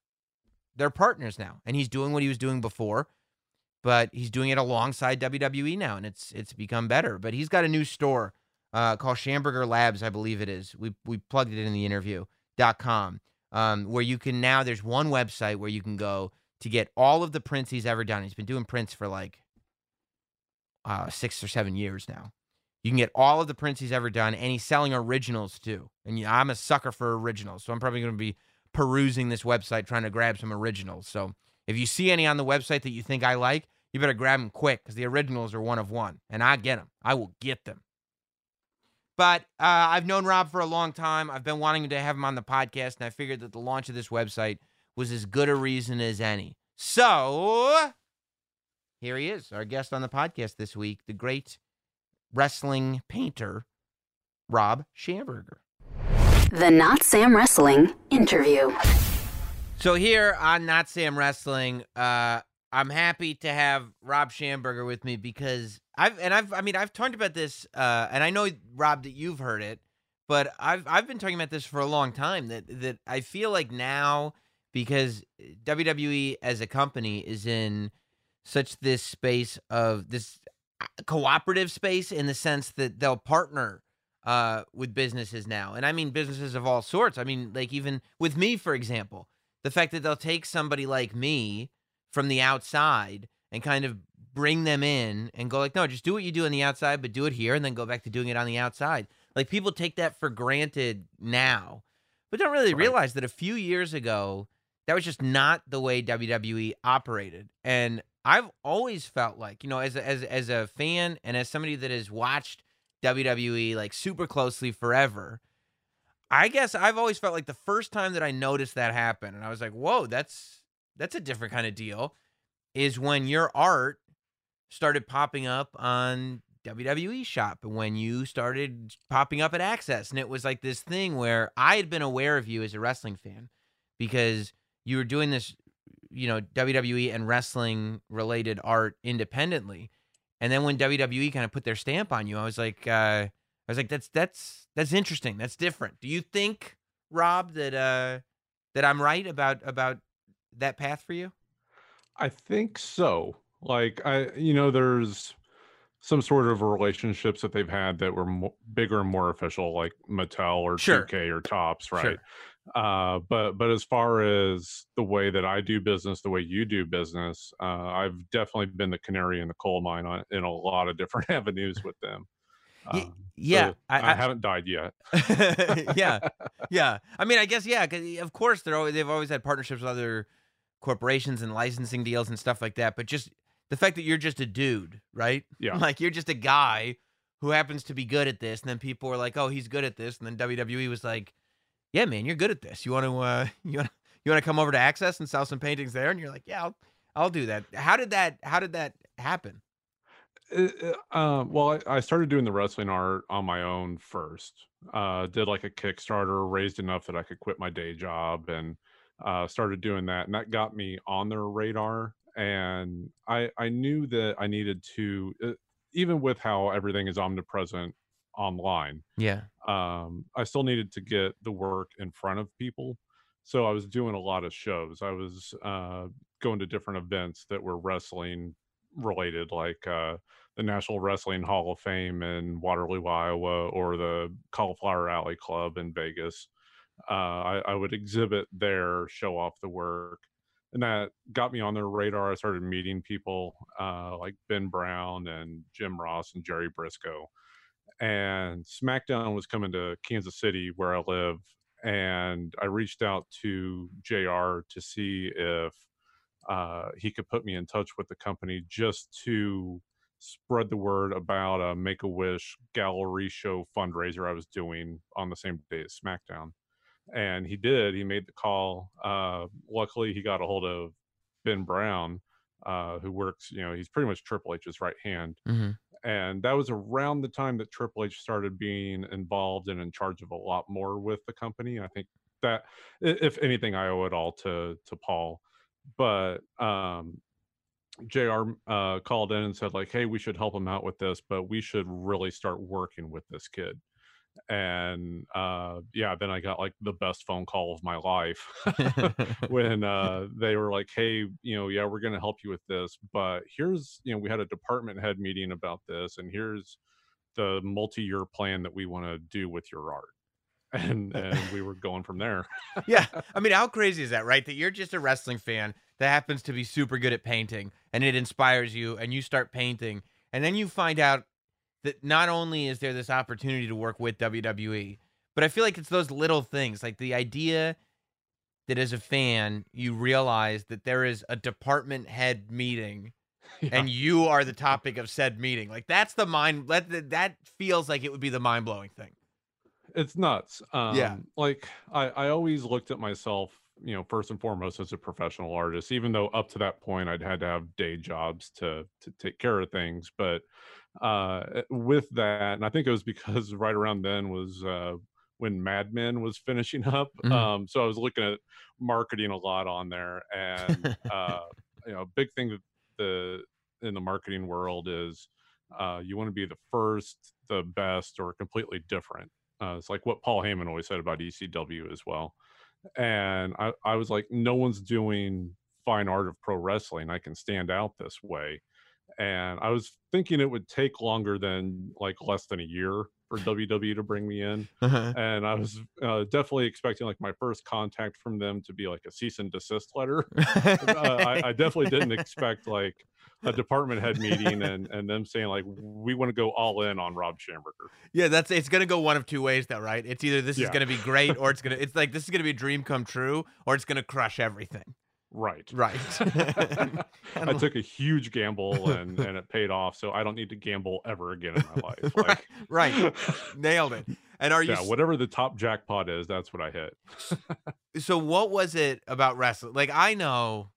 they're partners now, and he's doing what he was doing before but he's doing it alongside WWE now, and it's it's become better. But he's got a new store uh, called Schamberger Labs, I believe it is. We we plugged it in the interview dot com, um, where you can now. There's one website where you can go to get all of the prints he's ever done. He's been doing prints for like uh, six or seven years now. You can get all of the prints he's ever done, and he's selling originals too. And I'm a sucker for originals, so I'm probably going to be perusing this website trying to grab some originals. So if you see any on the website that you think I like, you better grab them quick because the originals are one of one, and I get them. I will get them. But uh, I've known Rob for a long time. I've been wanting to have him on the podcast, and I figured that the launch of this website was as good a reason as any. So here he is, our guest on the podcast this week, the great wrestling painter, Rob Schamberger. The Not Sam Wrestling interview. So here on Not Sam Wrestling, uh, I'm happy to have Rob Schamberger with me because I've and I've I mean I've talked about this uh, and I know Rob that you've heard it, but I've I've been talking about this for a long time that that I feel like now because WWE as a company is in such this space of this uh, cooperative space in the sense that they'll partner uh, with businesses now. And I mean businesses of all sorts. I mean like even with me for example, the fact that they'll take somebody like me from the outside and kind of bring them in and go like, no, just do what you do on the outside, but do it here and then go back to doing it on the outside. Like people take that for granted now, but don't really right. realize that a few years ago, that was just not the way WWE operated. And I've always felt like, you know, as a, as as a fan and as somebody that has watched WWE like super closely forever, I guess I've always felt like the first time that I noticed that happen, and I was like, whoa, that's that's a different kind of deal, is when your art started popping up on WWE shop and when you started popping up at Access. And it was like this thing where I had been aware of you as a wrestling fan because you were doing this, you know, WWE and wrestling related art independently. And then when WWE kind of put their stamp on you, I was like, uh, I was like, that's that's that's interesting. That's different. Do you think, Rob, that uh that I'm right about about that path for you? I think so. Like I, you know, there's some sort of relationships that they've had that were mo- bigger and more official, like Mattel or Sure. 2K or Topps, right? Sure. Uh, but but as far as the way that I do business, the way you do business, uh, I've definitely been the canary in the coal mine on, in a lot of different avenues with them. Um, yeah, so I- I, I- haven't died yet. yeah, yeah. I mean, I guess yeah. 'cause of course, they're always, they've always had partnerships with other corporations and licensing deals and stuff like that. But just the fact that you're just a dude, right? Yeah. Like you're just a guy who happens to be good at this, and then people were like, "Oh, he's good at this," and then WWE was like, "Yeah, man, you're good at this. You want to uh, you want you want to come over to Access and sell some paintings there?" And you're like, "Yeah, I'll, I'll do that." How did that How did that happen? Uh, uh, um, well, I, I started doing the wrestling art on my own first. Uh, did like a Kickstarter, raised enough that I could quit my day job, and uh, started doing that, and that got me on their radar. And I I knew that I needed to, uh, even with how everything is omnipresent online, Yeah. um, I still needed to get the work in front of people. So I was doing a lot of shows. I was uh, going to different events that were wrestling related, like uh, the National Wrestling Hall of Fame in Waterloo, Iowa, or the Cauliflower Alley Club in Vegas. Uh, I, I would exhibit there, show off the work. And that got me on their radar. I started meeting people uh, like Ben Brown and Jim Ross and Jerry Brisco and SmackDown was coming to Kansas City where I live, and I reached out to JR to see if uh, he could put me in touch with the company just to spread the word about a Make a Wish gallery show fundraiser I was doing on the same day as SmackDown. And he did. He made the call. Uh, luckily, he got a hold of Ben Brown, uh, who works. You know, he's pretty much Triple H's right hand Mm-hmm. and that was around the time that Triple H started being involved and in charge of a lot more with the company. I think that, if anything, I owe it all to to Paul. But um, JR. Uh, called in and said like, "Hey, we should help him out with this, but we should really start working with this kid." And uh, yeah, then I got like the best phone call of my life when uh, they were like, "Hey, you know, yeah, we're going to help you with this, but here's, you know, we had a department head meeting about this, and here's the multi-year plan that we want to do with your art." And and we were going from there. yeah. I mean, how crazy is that, right? That you're just a wrestling fan that happens to be super good at painting and it inspires you and you start painting. And then you find out that not only is there this opportunity to work with WWE, but I feel like it's those little things like the idea that as a fan, you realize that there is a department head meeting and you are the topic of said meeting. Like that's the mind that that feels like it would be the mind blowing thing. it's nuts. Um, Yeah. Like I, I always looked at myself, you know, first and foremost as a professional artist, even though up to that point I'd had to have day jobs to to take care of things. But uh, with that, and I think it was because right around then was uh, when Mad Men was finishing up. Mhm. Um, so I was looking at marketing a lot on there, and uh, you know, big thing that the in the marketing world is uh, you want to be the first, the best, or completely different. Uh, it's like what Paul Heyman always said about ECW as well. And I, I was like, no one's doing fine art of pro wrestling. I can stand out this way. And I was thinking it would take longer than like less than a year for WWE to bring me in. And I was uh, definitely expecting like my first contact from them to be like a cease and desist letter. uh, I, I definitely didn't expect like a department head meeting and and them saying like we want to go all in on Rob Schamberger. Yeah, that's it's gonna go one of two ways though, right? It's either this is gonna be great or it's gonna it's like this is gonna be a dream come true or it's gonna crush everything. Right. Right. I took a huge gamble and and it paid off. So I don't need to gamble ever again in my life. right, right. Nailed it. And are you yeah, whatever the top jackpot is, that's what I hit. so what was it about wrestling? Like I know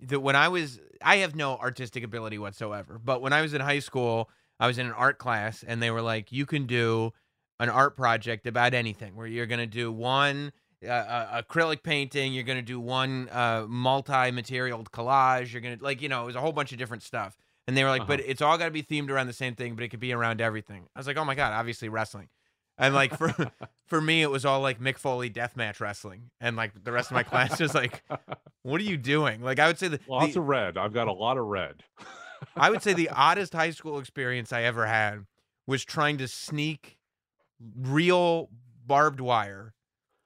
that when I was I have no artistic ability whatsoever, but when I was in high school, I was in an art class and they were like you can do an art project about anything where you're going to do one uh, acrylic painting, you're going to do one uh, multi-material collage, you're going to like you know, it was a whole bunch of different stuff. And they were like, but Uh-huh. it's all got to be themed around the same thing, but it could be around everything. I was like, oh my god, obviously wrestling. And like for for me, it was all like Mick Foley deathmatch wrestling, and like the rest of my class was like, "What are you doing?" Like I would say the, Lots the- of red. I've got a lot of red. I would say the oddest high school experience I ever had was trying to sneak real barbed wire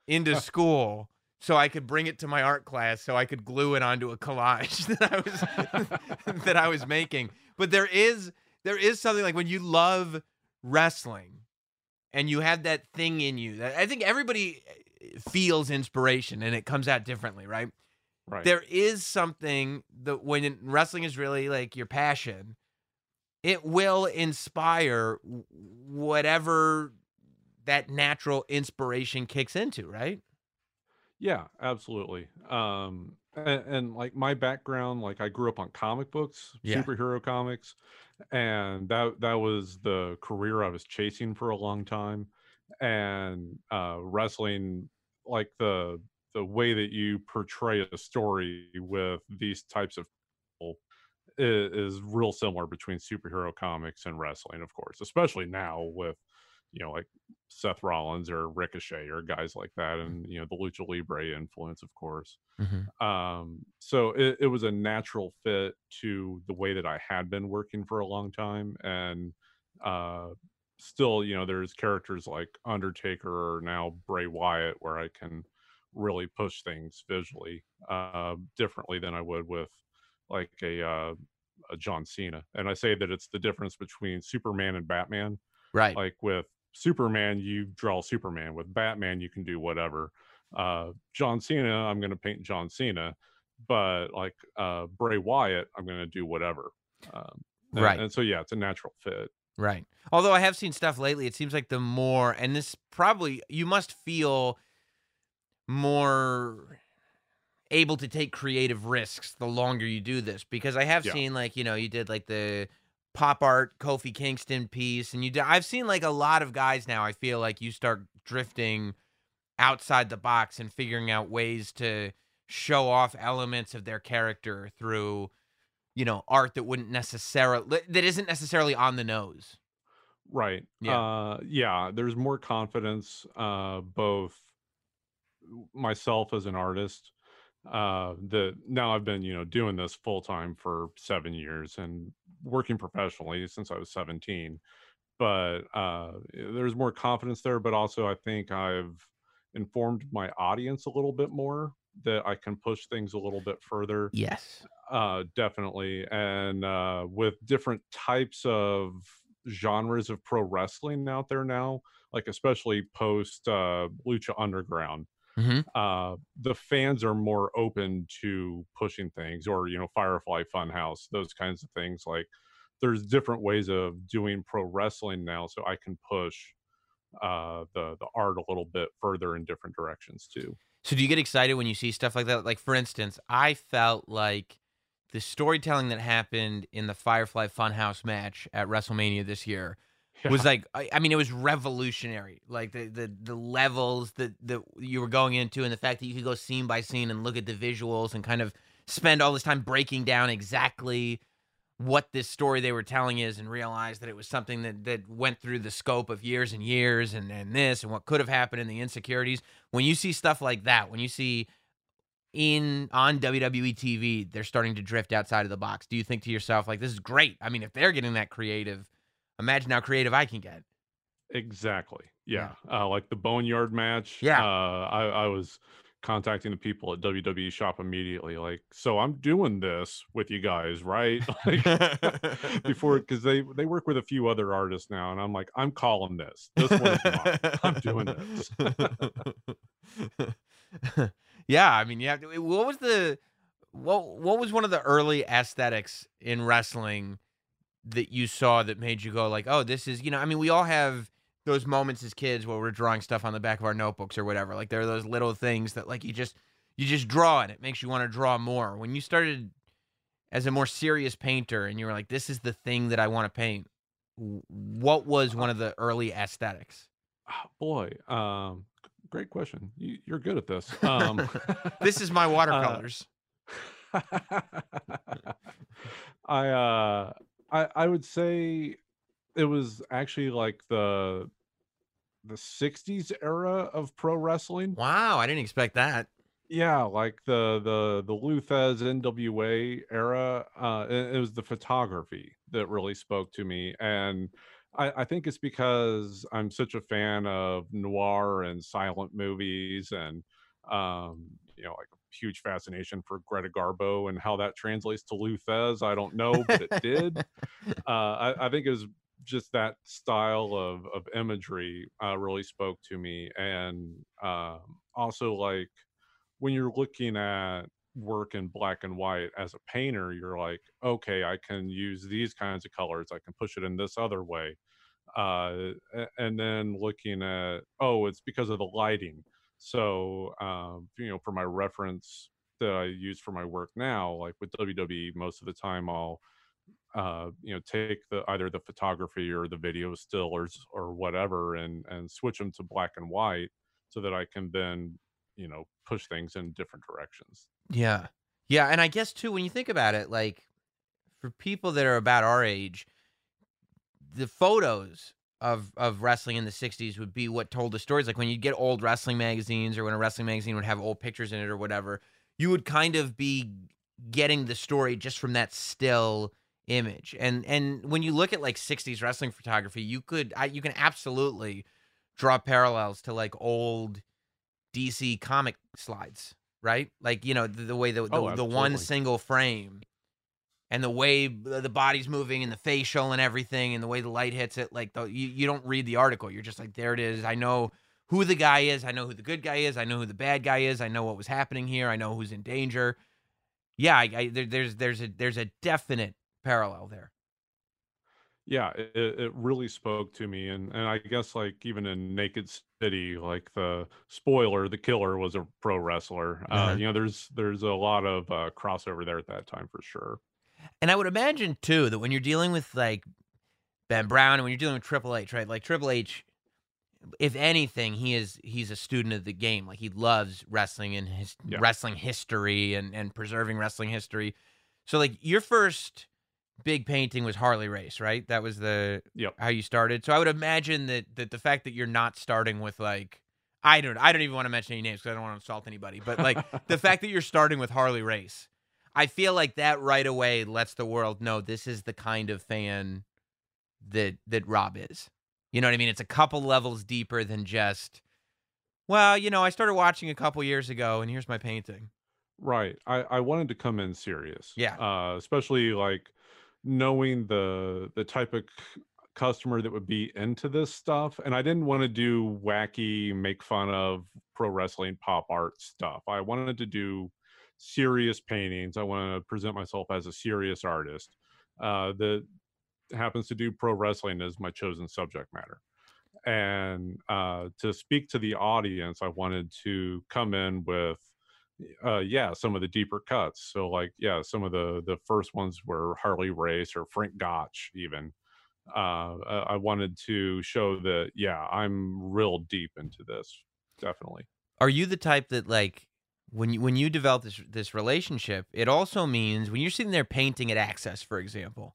into school so I could bring it to my art class so I could glue it onto a collage that I was that I was making. But there is there is something like when you love wrestling and you have that thing in you that I think everybody eh, feels inspiration and it comes out differently, right? Right. There is something that when wrestling is really like your passion, it will inspire whatever that natural inspiration kicks into, right? Yeah, absolutely. Um, and, and like my background, like I grew up on comic books, Yeah. superhero comics, and that that was the career I was chasing for a long time. And uh, wrestling, like the the way that you portray a story with these types of people is, is real similar between superhero comics and wrestling, of course, especially now with you know like Seth Rollins or Ricochet or guys like that, and you know the Lucha Libre influence, of course. Um, so it, it was a natural fit to the way that I had been working for a long time, and uh, still, you know, there's characters like Undertaker or now Bray Wyatt where I can really push things visually uh, differently than I would with like a uh, a John Cena. And I say that it's the difference between Superman and Batman Right. like with superman you draw superman with batman you can do whatever uh john cena i'm going to paint john cena but like uh bray wyatt i'm going to do whatever um and- Right. and so yeah it's a natural fit Right. Although I have seen stuff lately, it seems like the more, and this probably, you must feel more able to take creative risks the longer you do this because I have Yeah. seen like, you know, you did like the pop art Kofi Kingston piece and you I've seen like a lot of guys now, I feel like you start drifting outside the box and figuring out ways to show off elements of their character through you know art that wouldn't necessarily that isn't necessarily on the nose right Yeah. uh yeah there's more confidence uh both myself as an artist uh that now i've been you know doing this full time for seven years and working professionally since i was 17 but uh there's more confidence there but also i think i've informed my audience a little bit more that i can push things a little bit further yes. uh definitely and uh with different types of genres of pro wrestling out there now like especially post uh lucha underground Mhm. uh the fans are more open to pushing things or you know firefly funhouse those kinds of things like there's different ways of doing pro wrestling now so i can push uh the the art a little bit further in different directions too so do you get excited when you see stuff like that like for instance i felt like the storytelling that happened in the firefly funhouse match at wrestlemania this year was like I, I mean it was revolutionary like the the the levels that that you were going into and the fact that you could go scene by scene and look at the visuals and kind of spend all this time breaking down exactly what this story they were telling is and realize that it was something that that went through the scope of years and years and and this and what could have happened and the insecurities. When you see stuff like that when you see in on WWE TV they're starting to drift outside of the box. Do you think to yourself like this is great. I mean if they're getting that creative imagine how creative I can get. Exactly. Yeah. Uh, like the Boneyard match. Yeah. Uh, I, I was contacting the people at WWE Shop immediately. Like, so I'm doing this with you guys, right? Like, before, because they they work with a few other artists now, and I'm like, I'm calling this. This one's mine. I'm doing this. yeah, I mean, yeah. What was the what what was one of the early aesthetics in wrestling that you saw that made you go like, oh, this is you know, I mean, we all have those moments as kids where we're drawing stuff on the back of our notebooks or whatever. Like there are those little things that like you just you just draw and it makes you want to draw more. When you started as a more serious painter and you were like, this is the thing that I want to paint. What was one of the early aesthetics? Oh, boy. Um, great question. You, you're good at this. Um, This is my watercolors. I uh I I would say it was actually like the the 60s era of pro wrestling. wow, I didn't expect that. Yeah, like the the the Lou Thesz NWA era. Uh it, it was the photography that really spoke to me and I, I think it's because I'm such a fan of noir and silent movies and um, you know, like huge fascination for Greta Garbo and how that translates to Lou Thesz. I don't know, but it did. uh, I, I think it was just that style of of imagery uh, really spoke to me, and um, also like when you're looking at work in black and white as a painter, you're like, okay, I can use these kinds of colors. I can push it in this other way. Uh, and then looking at, oh, it's because of the lighting. So, um, you know, for my reference that I use for my work now, like with WWE, most of the time I'll, uh, you know, take the either the photography or the video still or or whatever, and and switch them to black and white so that I can then, you know, push things in different directions. Yeah. Yeah, and I guess too when you think about it, like for people that are about our age, the photos of of wrestling in the 60s would be what told the stories. Like when you'd get old wrestling magazines or when a wrestling magazine would have old pictures in it or whatever you would kind of be getting the story just from that still image. And and when you look at like 60s wrestling photography you could I, you can absolutely draw parallels to like old DC comic slides right? Like you know the, the way the the, Oh, the one single frame and the way the body's moving and the facial and everything and the way the light hits it like the, you, you don't read the article. You're just like there it is. I know who the guy is. I know who the good guy is. I know who the bad guy is. I know what was happening here. I know who's in danger. Yeah I, I, there, there's there's a there's a definite parallel there. Yeah it, it really spoke to me and and i guess like even in naked city like the spoiler the killer was a pro wrestler. Uh Uh-huh. you know there's there's a lot of uh crossover there at that time for sure and i would imagine too that when you're dealing with like ben brown and when you're dealing with triple h right like triple h if anything he is he's a student of the game like he loves wrestling and his Yeah. wrestling history and and preserving wrestling history so like your first big painting was harley race right that was the Yep. how you started so i would imagine that that the fact that you're not starting with like i don't i don't even want to mention any names because i don't want to insult anybody but like the fact that you're starting with harley race i feel like that right away lets the world know this is the kind of fan that that rob is you know what I mean? It's a couple levels deeper than just, well, you know, I started watching a couple years ago and here's my painting. Right. I I wanted to come in serious. Yeah. Uh especially like knowing the the type of c- customer that would be into this stuff and I didn't want to do wacky make fun of pro wrestling pop art stuff. I wanted to do serious paintings. I want to present myself as a serious artist. Uh that happens to do pro wrestling as my chosen subject matter. And uh to speak to the audience, I wanted to come in with uh yeah some of the deeper cuts so like yeah some of the the first ones were harley race or frank gotch even uh i I wanted to show that yeah i'm real deep into this definitely Are you the type that like when you when you develop this this relationship, it also means when you're sitting there painting at Access, for example,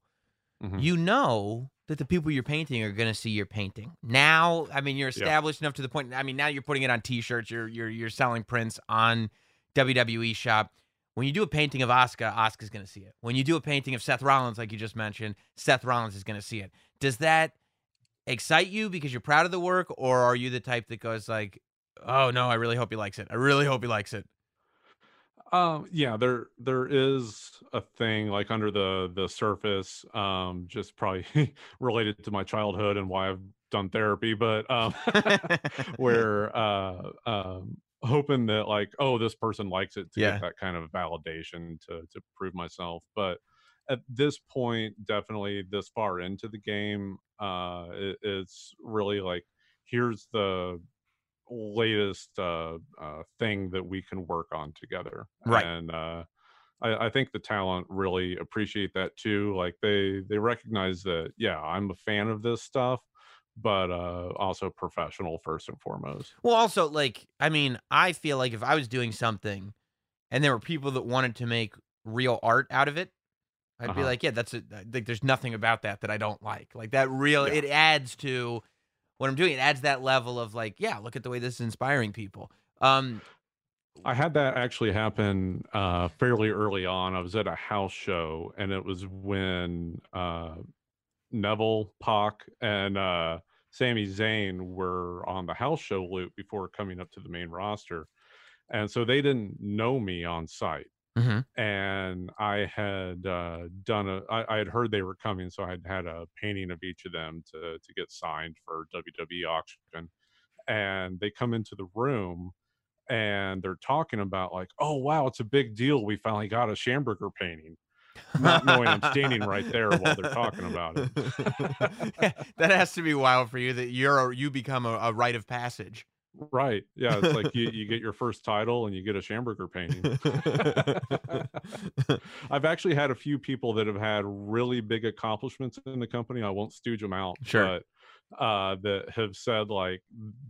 Mhm. you know that the people you're painting are going to see your painting. Now, I mean, you're established enough to the point. I mean, now you're putting it on T-shirts. You're you're you're selling prints on WWE Shop. When you do a painting of Oscar, Oscar's going to see it. When you do a painting of Seth Rollins, like you just mentioned, Seth Rollins is going to see it. Does that excite you because you're proud of the work, or are you the type that goes like, "Oh no, I really hope he likes it. I really hope he likes it." Um, yeah, there there is a thing like under the the surface, um, just probably related to my childhood and why I've done therapy, but um, where uh, um, hoping that like, oh, this person likes it to Yeah. get that kind of validation to to prove myself. But at this point, definitely this far into the game, uh, it, it's really like here's the latest uh, uh, thing that we can work on together. Right. And uh, I, I think the talent really appreciate that too. Like they they recognize that yeah, I'm a fan of this stuff, but uh, also professional first and foremost. Well, also, like, I mean, I feel like if I was doing something and there were people that wanted to make real art out of it, I'd be Uh-huh. like, yeah, that's it. Like, there's nothing about that that I don't like. Like, that real, Yeah. it adds to what I'm doing. It adds that level of, like, yeah, look at the way this is inspiring people. Um, I had that actually happen uh, fairly early on. I was at a house show, and it was when uh, Neville, Pac, and uh, Sami Zayn were on the house show loop before coming up to the main roster, and so they didn't know me on site. Mm-hmm. And I had uh, done a. I, I had heard they were coming, so I had had a painting of each of them to to get signed for WWE auction. And they come into the room, and they're talking about like, "Oh wow, it's a big deal. We finally got a Schamberger painting." not knowing I'm standing right there while they're talking about it. that has to be wild for you that you're a, you become a, a rite of passage. Right. Yeah. It's like you, you get your first title and you get a Schamberger painting. I've actually had a few people that have had really big accomplishments in the company. I won't stooge them out. Sure. But uh, that have said, like,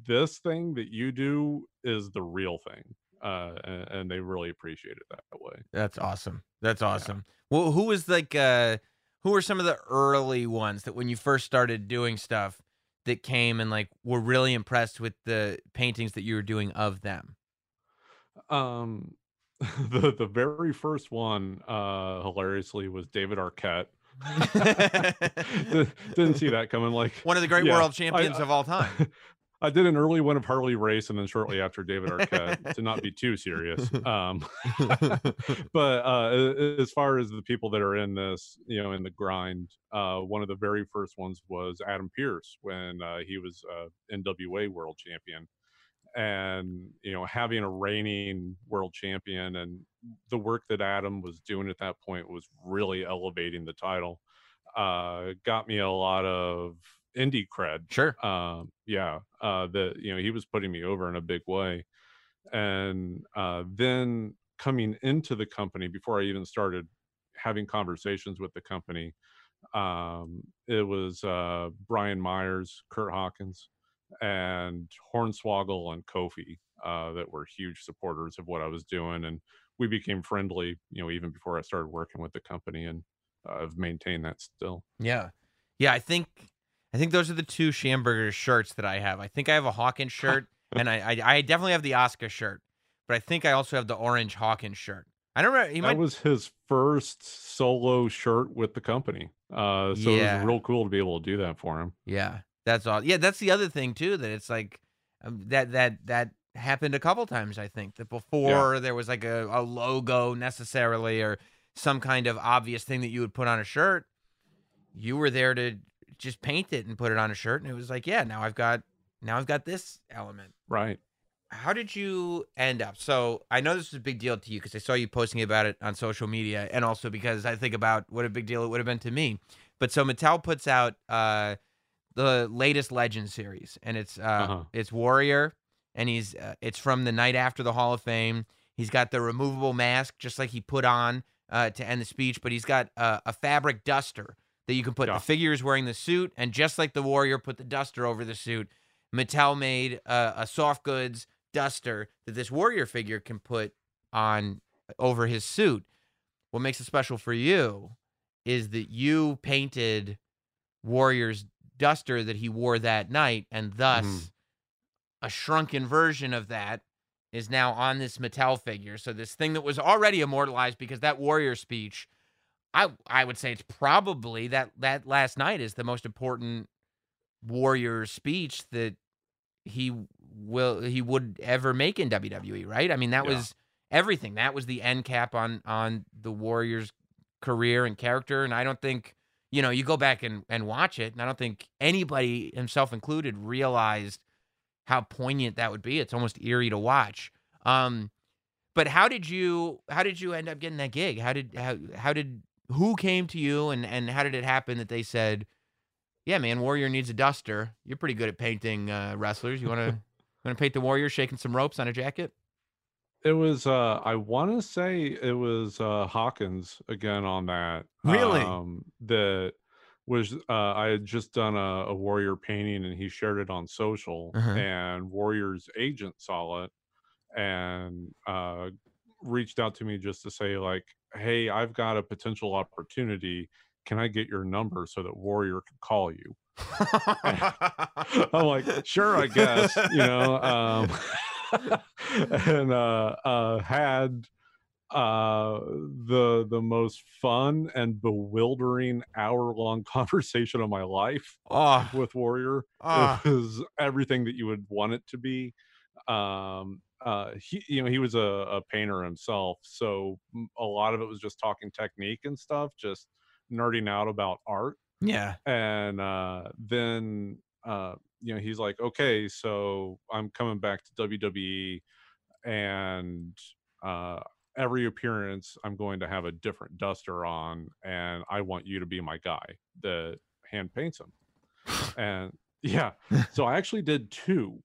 this thing that you do is the real thing. Uh, and, and they really appreciate it that way. That's awesome. That's awesome. Well, who was like uh who were some of the early ones that when you first started doing stuff that came and like were really impressed with the paintings that you were doing of them? Um, the the very first one, uh, hilariously, was David Arquette. Didn't see that coming. Like One of the great Yeah, world champions I- of all time. I did an early one of Harley Race, and then shortly after David Arquette, to not be too serious. Um, but uh, as far as the people that are in this, you know, in the grind, uh, one of the very first ones was Adam Pearce when uh, he was uh, NWA World Champion, and you know, having a reigning world champion and the work that Adam was doing at that point was really elevating the title. Uh, got me a lot of indie cred Sure. um yeah uh that you know he was putting me over in a big way and uh then coming into the company before i even started having conversations with the company um it was uh brian myers kurt hawkins and hornswoggle and kofi uh that were huge supporters of what i was doing and we became friendly you know even before i started working with the company and uh, i've maintained that still Yeah. Yeah, I think I think those are the two Schamberger shirts that I have. I think I have a Hawkins shirt and I, I I definitely have the Oscar shirt, but I think I also have the orange Hawkins shirt. I don't remember he that might was his first solo shirt with the company. Uh, so it was real cool to be able to do that for him. Yeah, that's all. Yeah, that's the other thing too. That it's like um, that that that happened a couple times. I think that before there was like a, a logo necessarily or some kind of obvious thing that you would put on a shirt. You were there to just paint it and put it on a shirt, and it was like, yeah, now I've got now I've got this element. Right. How did you end up? So I know this is a big deal to you because I saw you posting about it on social media, and also because I think about what a big deal it would have been to me. But so Mattel puts out uh, the latest Legend series, and it's uh, Uh-huh. it's Warrior, and he's uh, it's from the night after the Hall of Fame. He's got the removable mask, just like he put on uh, to end the speech, but he's got uh, a fabric duster that you can put. Yeah. The figure is wearing the suit, and just like the Warrior put the duster over the suit, Mattel made uh, a soft goods duster that this Warrior figure can put on over his suit. What makes it special for you is that you painted Warrior's duster that he wore that night, and thus Mhm. a shrunken version of that is now on this Mattel figure. So this thing that was already immortalized because that Warrior speech, I I would say it's probably that that last night is the most important Warrior speech that he will he would ever make in WWE, right? I mean, that Yeah. was everything. That was the end cap on on the Warriors' career and character. And I don't think you know you go back and and watch it, and I don't think anybody, himself included, realized how poignant that would be. It's almost eerie to watch. Um, but how did you how did you end up getting that gig? How did how how did who came to you and and how did it happen that they said, "Yeah, man, Warrior needs a duster. You're pretty good at painting uh, wrestlers. You want to want to paint the Warrior shaking some ropes on a jacket?" It was uh I want to say it was uh Hawkins again on that. Really? Um that was uh I had just done a, a warrior painting and he shared it on social Uh-huh. and Warrior's agent saw it and uh reached out to me just to say like, "Hey, I've got a potential opportunity. Can I get your number so that Warrior can call you?" I'm like, sure, I guess, you know. Um, and uh, uh, had uh the the most fun and bewildering hour long conversation of my life Oh, with warrior Ah. it was everything that you would want it to be um uh he you know he was a, a painter himself so a lot of it was just talking technique and stuff just nerding out about art yeah. and uh then uh you know he's like okay so i'm coming back to wwe and uh every appearance i'm going to have a different duster on and i want you to be my guy that hand paints them and yeah so i actually did two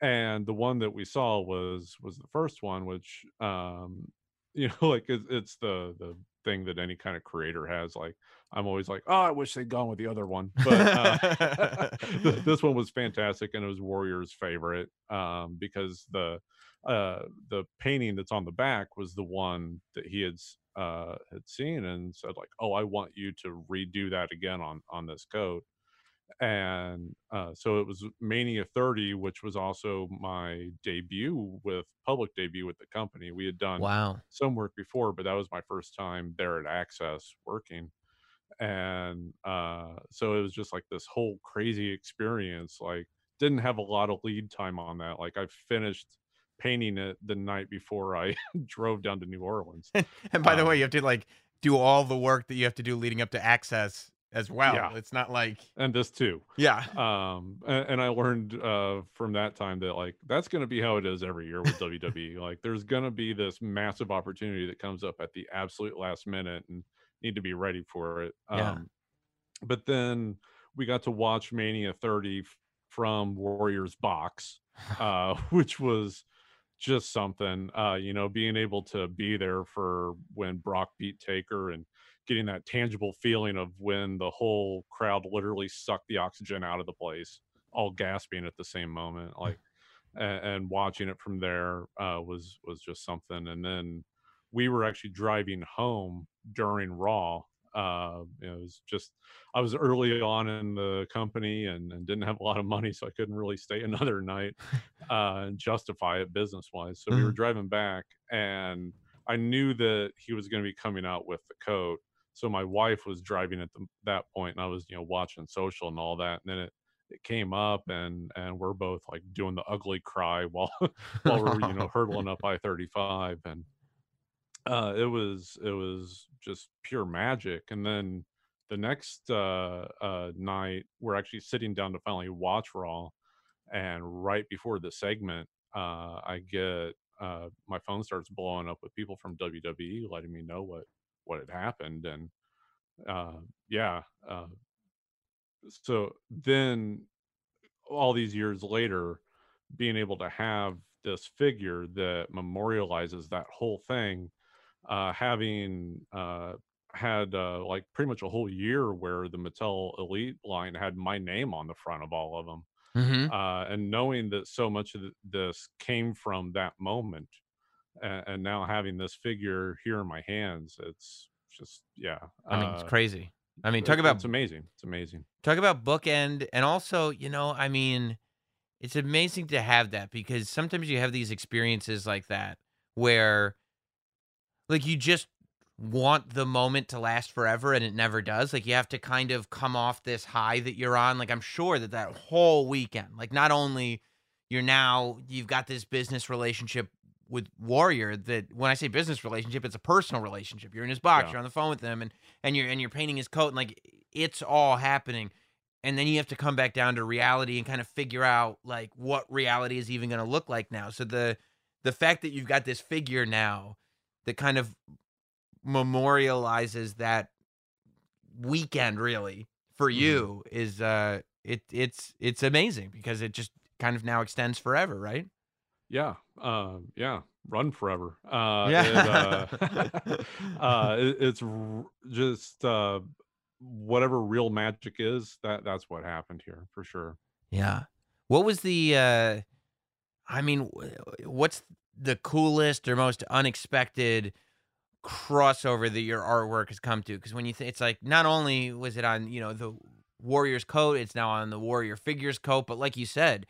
and the one that we saw was was the first one which um you know like it, it's the the thing that any kind of creator has like i'm always like oh i wish they'd gone with the other one but uh, this one was fantastic and it was warrior's favorite um because the uh the painting that's on the back was the one that he had uh had seen and said like oh i want you to redo that again on on this coat and uh, so it was Mania 30, which was also my debut with public debut with the company. We had done Wow. some work before, but that was my first time there at Access working, and uh, so it was just like this whole crazy experience. Like, didn't have a lot of lead time on that. Like, I finished painting it the night before I drove down to New Orleans. And by the way, Um, you have to like do all the work that you have to do leading up to access as well. Yeah. It's not like and this too. yeah. um and, and i learned uh from that time that like that's going to be how it is every year with wwe like there's going to be this massive opportunity that comes up at the absolute last minute and need to be ready for it Yeah. um but then we got to watch mania 30 f- from warriors box uh which was just something uh you know being able to be there for when brock beat taker and getting that tangible feeling of when the whole crowd literally sucked the oxygen out of the place all gasping at the same moment like and, and watching it from there uh was was just something and then we were actually driving home during raw uh it was just i was early on in the company and, and didn't have a lot of money so i couldn't really stay another night uh and justify it business wise so we were Mhm. driving back and i knew that he was going to be coming out with the coat so my wife was driving at the, that point and i was you know watching social and all that and then it it came up and and we're both like doing the ugly cry while while we're you know hurdling up i-35 and uh it was it was just pure magic and then the next uh uh night we're actually sitting down to finally watch raw and right before the segment uh i get uh my phone starts blowing up with people from wwe letting me know what what had happened and uh yeah uh so then all these years later being able to have this figure that memorializes that whole thing uh having uh had uh like pretty much a whole year where the mattel elite line had my name on the front of all of them Mm-hmm. uh and knowing that so much of this came from that moment and, and now having this figure here in my hands it's just yeah I mean, it's uh, crazy. I mean, talk about it's amazing it's amazing talk about bookend and also you know i mean it's amazing to have that because sometimes you have these experiences like that where like you just want the moment to last forever and it never does like you have to kind of come off this high that you're on like i'm sure that that whole weekend like not only you're now you've got this business relationship with warrior that when i say business relationship it's a personal relationship you're in his box Yeah. you're on the phone with him and and you're and you're painting his coat and like it's all happening and then you have to come back down to reality and kind of figure out like what reality is even going to look like now so the the fact that you've got this figure now that kind of memorializes that weekend really for Mhm. you is uh it it's it's amazing because it just kind of now extends forever right Yeah, um, yeah, run forever. Uh, Yeah. it, uh, uh, it- it's r- just uh, whatever real magic is. That that's what happened here for sure. Yeah. What was the uh I mean, what's the coolest or most unexpected crossover that your artwork has come to? Because when you think it's like not only was it on, you know, the Warriors coat, it's now on the Warrior figures coat, but like you said,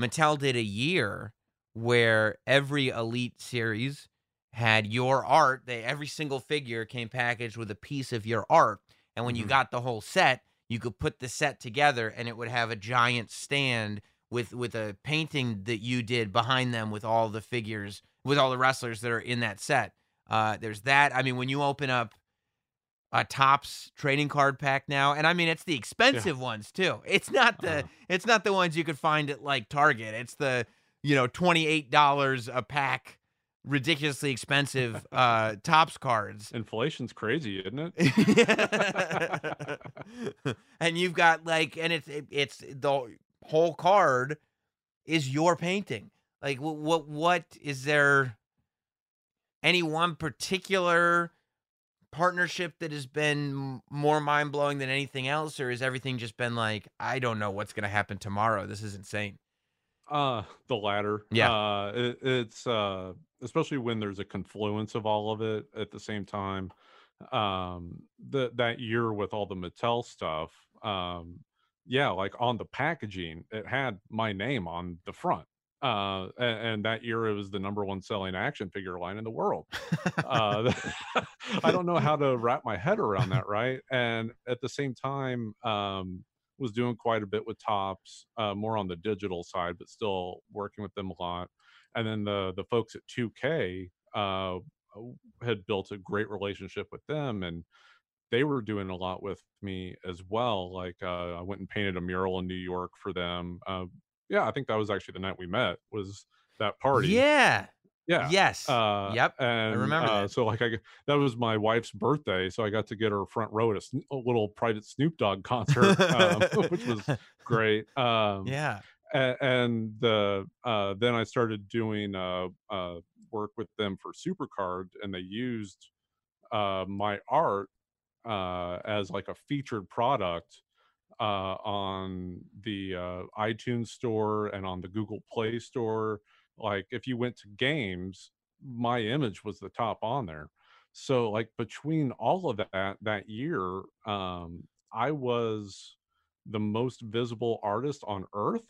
Mattel did a year where every Elite series had your art. They every single figure came packaged with a piece of your art, and when you Mhm. got the whole set, you could put the set together, and it would have a giant stand with with a painting that you did behind them with all the figures with all the wrestlers that are in that set. Uh, there's that. I mean, when you open up a Topps trading card pack now, and I mean it's the expensive ones too. It's not the Uh-huh. it's not the ones you could find at like Target. It's the you know twenty eight dollars a pack, ridiculously expensive uh Topps cards. Inflation's crazy, isn't it? and you've got like, and it's it, it's the whole card is your painting. Like, what what what is there? Any one particular partnership that has been more mind blowing than anything else, or has everything just been like, I don't know what's going to happen tomorrow? This is insane. Uh, the latter. Yeah. Uh, it, it's uh, especially when there's a confluence of all of it at the same time. Um, that that year with all the Mattel stuff. Um, yeah, like on the packaging, it had my name on the front. Uh, and, and that year it was the number one selling action figure line in the world. uh, I don't know how to wrap my head around that, right? And at the same time, um, was doing quite a bit with Topps, uh, more on the digital side, but still working with them a lot. And then the the folks at 2K uh, had built a great relationship with them, and they were doing a lot with me as well. Like uh, I went and painted a mural in New York for them. Uh, yeah, I think that was actually the night we met. Was that party? Yeah. Yeah. Yes. Uh, Yep, And, remember uh. So like I, that was my wife's birthday, so I got to get her front row at a, a little private Snoop Dogg concert, um, which was great. Um, yeah. and the uh, then I started doing uh, uh, work with them for Supercard, and they used uh, my art uh, as like a featured product uh, on the uh, iTunes store and on the Google Play store. Like if you went to games, my image was the top on there. So like between all of that that year, um, I was the most visible artist on earth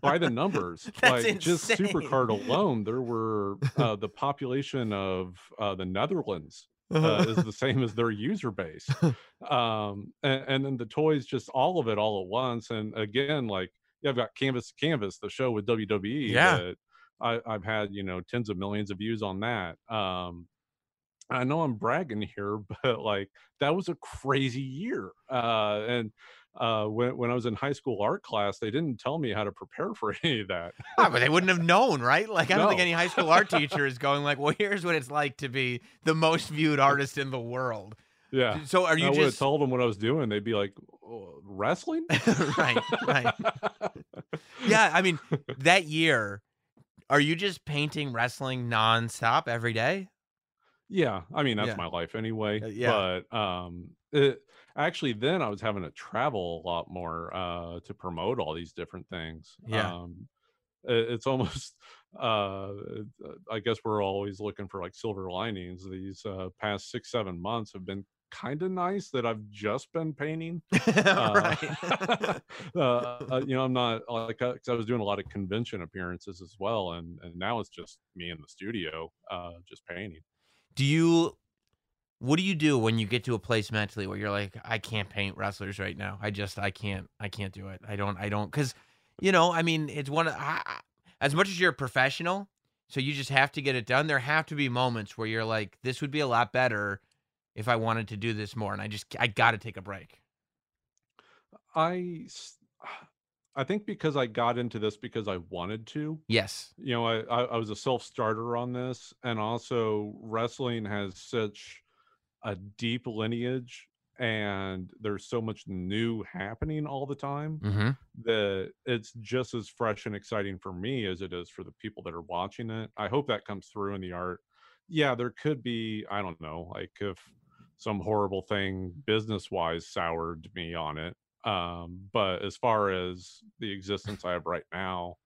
by the numbers. Like just. Supercard alone, there were uh, the population of uh, the Netherlands uh, is the same as their user base. Um, and, and then the toys, just all of it all at once. And again, like yeah, I've got Canvas to Canvas, the show with WWE. Yeah. I, I've had you know tens of millions of views on that. Um, I know I'm bragging here, but like that was a crazy year. Uh, and uh, when when I was in high school art class, they didn't tell me how to prepare for any of that. Ah, but they wouldn't have known, right? Like I don't think any high school art teacher is going like, "Well, here's what it's like to be the most viewed artist in the world." Yeah, So are I you would have just told them what I was doing. They'd be like, "Oh, "Wrestling." right, right? Yeah, I mean, that year, are you just painting wrestling nonstop every day? Yeah, I mean that's Yeah. my life anyway. Uh, yeah. But um, it, actually, then I was having to travel a lot more uh, to promote all these different things. Yeah. Um, it- it's almost. Uh, I guess we're always looking for like silver linings. These uh, past six seven months have been kind of nice that I've just been painting. Uh, right. uh, uh, you know, I'm not like because I was doing a lot of convention appearances as well, and and now it's just me in the studio, uh, just painting. do you? What do you do when you get to a place mentally where you're like, I can't paint wrestlers right now. I just, I can't, I can't do it. I don't, I don't, because, you know, I mean, it's one of, I- as much as you're a professional, so you just have to get it done. There have to be moments where you're like, this would be a lot better if I wanted to do this more, and I just, I got to take a break. I I think because I got into this because I wanted to. Yes. You know, I I, I was a self starter on this, and also wrestling has such a deep lineage, and there's so much new happening all the time Mm-hmm. that it's just as fresh and exciting for me as it is for the people that are watching it. I hope that comes through in the art. Yeah, there could be, I don't know, like if some horrible thing business wise soured me on it. Um, but as far as the existence I have right now,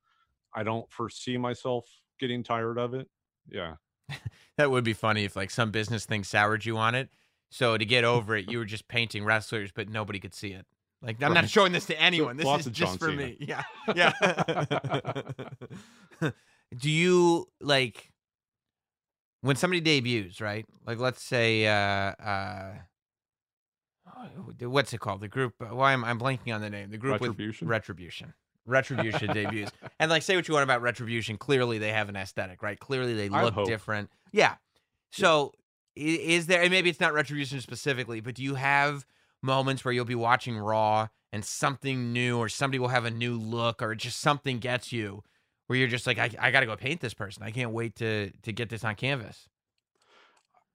I don't foresee myself getting tired of it. Yeah. That would be funny if like some business thing soured you on it. So to get over it, you were just painting wrestlers, but nobody could see it. Like I'm not showing this to anyone. This lots is just for me. Yeah, yeah. Do you like? When somebody debuts, right? Like let's say, uh, uh, oh, what's it called? The group. Why am I'm blanking on the name? The group Retribution? with Retribution. Retribution debuts, and like say what you want about Retribution. Clearly, they have an aesthetic, right? Clearly, they I look hope. different. Yeah. So, i is there? And maybe it's not Retribution specifically, but do you have moments where you'll be watching Raw and something new, or somebody will have a new look, or just something gets you, where you're just like, I, I got to go paint this person. I can't wait to to get this on canvas.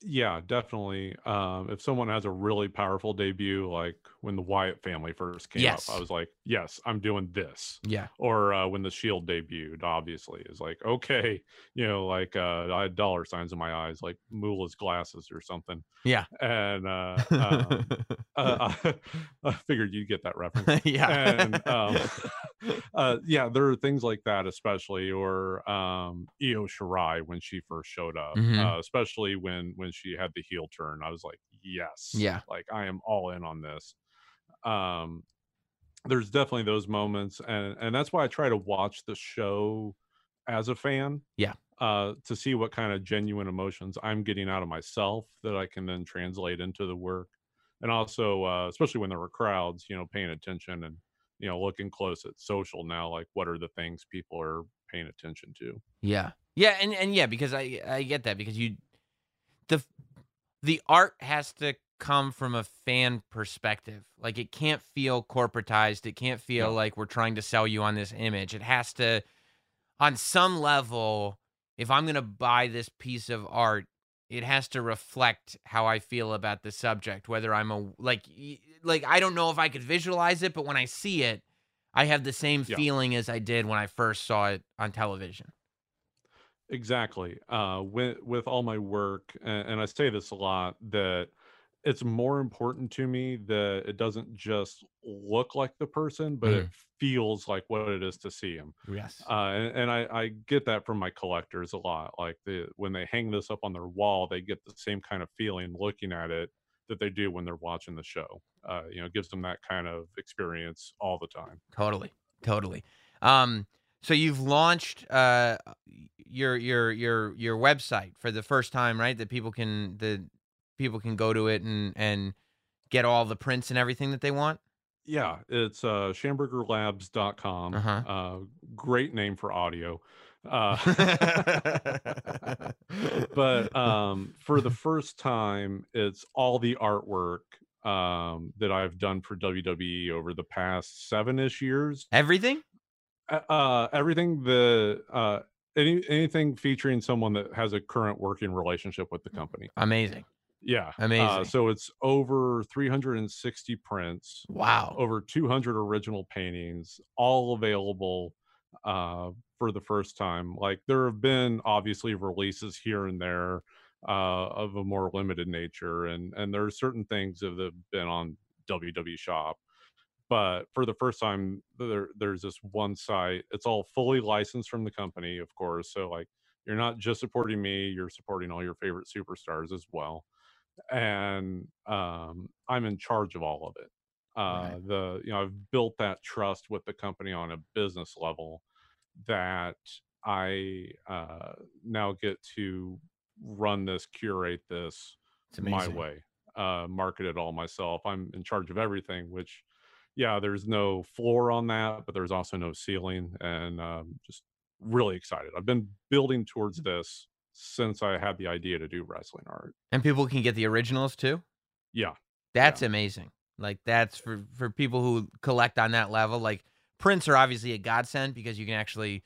Yeah, definitely. Um, if someone has a really powerful debut, like when the Wyatt family first came Yes. up, I was like, yes, I'm doing this. Yeah. Or uh, when the Shield debuted, obviously, is like, okay, you know, like uh, I had dollar signs in my eyes, like Moolah's glasses or something. Yeah. And uh, um, uh, I figured you'd get that reference. yeah. and um, uh, yeah, there are things like that, especially or um, Io Shirai when she first showed up, Mhm. uh, especially when when she had the heel turn. I was like, yes, Yeah. like I am all in on this. Um, there's definitely those moments, and and that's why I try to watch the show as a fan. Yeah. Uh, to see what kind of genuine emotions I'm getting out of myself that I can then translate into the work and also uh, especially when there were crowds you know paying attention and you know looking close at social now like what are the things people are paying attention to Yeah. Yeah, and and yeah, because I I get that because you the the art has to come from a fan perspective. Like it can't feel corporatized. It can't feel No. like we're trying to sell you on this image. It has to on some level if I'm going to buy this piece of art, it has to reflect how I feel about the subject, whether I'm a like like I don't know if I could visualize it, but when I see it, I have the same Yeah. feeling as I did when I first saw it on television. Exactly uh with with all my work and, and i say this a lot that it's more important to me that it doesn't just look like the person but it feels like what it is to see him Yes. uh, and, and I, I get that from my collectors a lot. Like the when they hang this up on their wall, they get the same kind of feeling looking at it that they do when they're watching the show. Uh, you know, it gives them that kind of experience all the time. Totally, totally. Um, so you've launched uh your your your your website for the first time, right? That people can the people can go to it and and get all the prints and everything that they want. Yeah, it's uh, schambergerlabs.com. Uh-huh. Uh, great name for audio. Uh, but um, for the first time, it's all the artwork um, that I've done for WWE over the past seven ish years. Everything? Uh, uh, everything the uh, any anything featuring someone that has a current working relationship with the company. Amazing. Yeah, Uh, Amazing. so it's over 360 prints Wow. over 200 original paintings all available uh, for the first time like there have been obviously releases here and there uh, of a more limited nature and and there are certain things that have been on ww shop but for the first time there there's this one site it's all fully licensed from the company of course so like you're not just supporting me you're supporting all your favorite superstars as well and um, i'm in charge of all of it. Uh Right. the you know i've built that trust with the company on a business level that i uh now get to run this curate this my way uh market it all myself. I'm in charge of everything which yeah there's no floor on that but there's also no ceiling and um just really excited i've been building towards this since i had the idea to do wrestling art And people can get the originals too. yeah That's amazing. Like that's for for people who collect on that level. Like prints are obviously a godsend because you can actually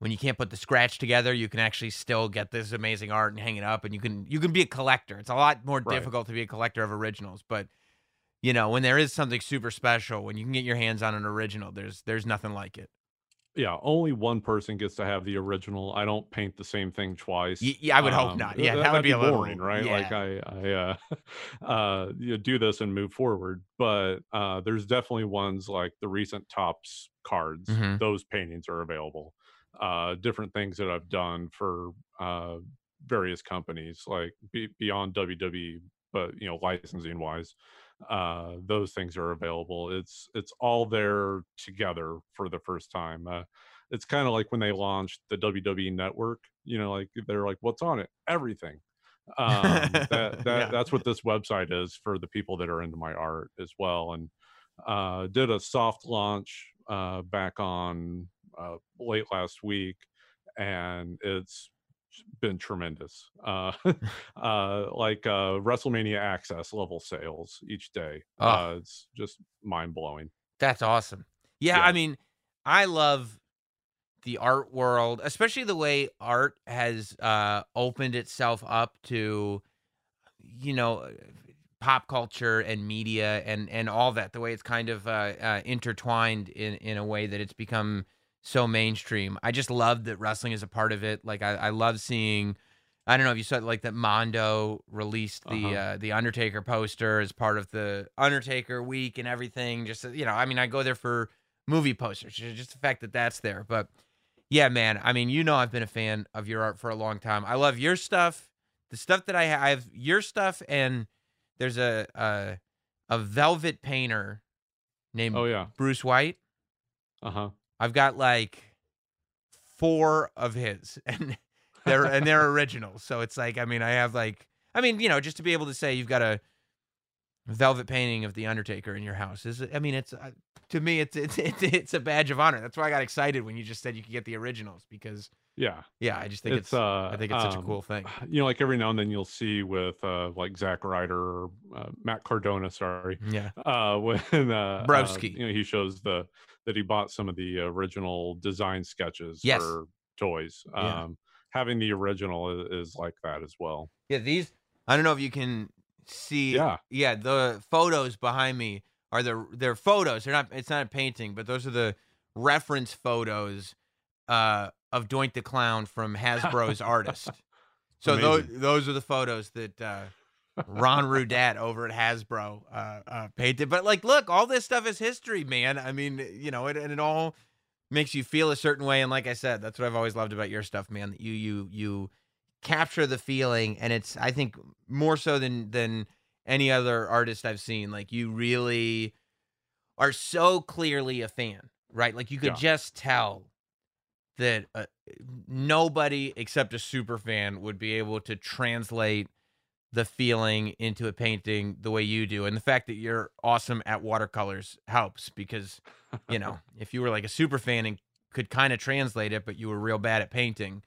when you can't put the scratch together, you can actually still get this amazing art and hang it up and you can you can be a collector. It's a lot more Right. difficult to be a collector of originals, but you know, when there is something super special, when you can get your hands on an original, there's there's nothing like it. yeah only one person gets to have the original i don't paint the same thing twice Y- yeah, I would hope Um, not. Yeah, that would that'd be a little- boring right like i i uh uh you do this and move forward but uh there's definitely ones like the recent Topps cards Mhm. those paintings are available uh different things that i've done for uh various companies like be, beyond wwe but you know licensing wise uh those things are available it's it's all there together for the first time uh it's kind of like when they launched the WWE network, you know, like they're like, what's on it? Everything. Um, that, that Yeah. that's what this website is for the people that are into my art as well. And uh, did a soft launch uh, back on uh, late last week, and it's been tremendous. Uh, uh, like uh, WrestleMania Access level sales each day. Oh. Uh, it's just mind blowing. That's awesome. Yeah, Yeah. I mean, I love the art world, especially the way art has uh, opened itself up to, you know, pop culture and media and and all that. The way it's kind of uh, uh, intertwined in in a way that it's become so mainstream. I just love that wrestling is a part of it. Like I, I love seeing. I don't know if you saw like that Mondo released the Uh-huh. uh, the Undertaker poster as part of the Undertaker week and everything. Just you know, I mean, I go there for movie posters, just the fact that that's there. But yeah, man, I mean, you know, I've been a fan of your art for a long time. I love your stuff, the stuff that I ha- I have, your stuff, and there's a a, a velvet painter named Oh yeah. Bruce White. Uh huh. I've got like four of his, and they're and they're originals. So it's like, I mean, I have like, I mean, you know, just to be able to say you've got a velvet painting of the Undertaker in your house is, I mean, it's uh, to me, it's it's it's, it's a badge of honor. That's why I got excited when you just said you could get the originals because, Yeah. yeah, I just think it's, it's uh I think it's such a um, cool thing. you know like every now and then you'll see with uh like Zach Ryder or uh, Matt Cardona sorry Yeah, uh when uh uh, you know he shows the that he bought some of the original design sketches Yes. for toys Yeah. um having the original is, is like that as well yeah. These, I don't know if you can see. yeah yeah the photos behind me are the they're photos they're not it's not a painting but those are the reference photos uh of doink the clown from hasbro's artist. So those those are the photos that uh ron rudat over at hasbro uh, uh painted. But like look all this stuff is history man. I mean you know it, and it all makes you feel a certain way. And like i said that's what i've always loved about your stuff man that you you you capture the feeling. And it's i think more so than than any other artist i've seen. Like you really are so clearly a fan right? Like you could Yeah. just tell that uh, nobody except a super fan would be able to translate the feeling into a painting the way you do and the fact that you're awesome at watercolors helps because you know if you were like a super fan and could kind of translate it but you were real bad at painting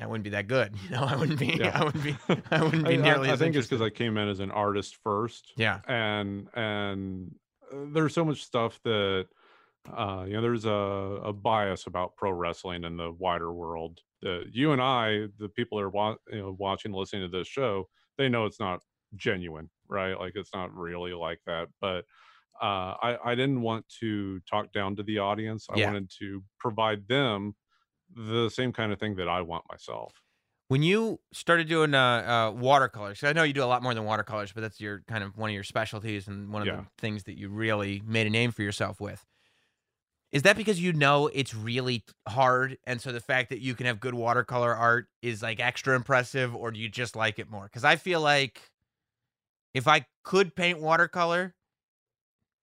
I wouldn't be that good, you know. I wouldn't be. Yeah. I wouldn't be. I wouldn't I, be I- nearly I as think it's because. I came in as an artist first Yeah. and and uh, there's so much stuff that uh you know there's a, a bias about pro wrestling in the wider world that you and i the people that are wa- you know watching listening to this show they know it's not genuine right like it's not really like that but uh i i didn't want to talk down to the audience i Yeah. wanted to provide them the same kind of thing that i want myself When you started doing uh, uh, watercolors, I know you do a lot more than watercolors, but that's your kind of one of your specialties and one of Yeah. the things that you really made a name for yourself with. Is that because you know it's really hard, and so the fact that you can have good watercolor art is like extra impressive, or do you just like it more? Because I feel like if I could paint watercolor,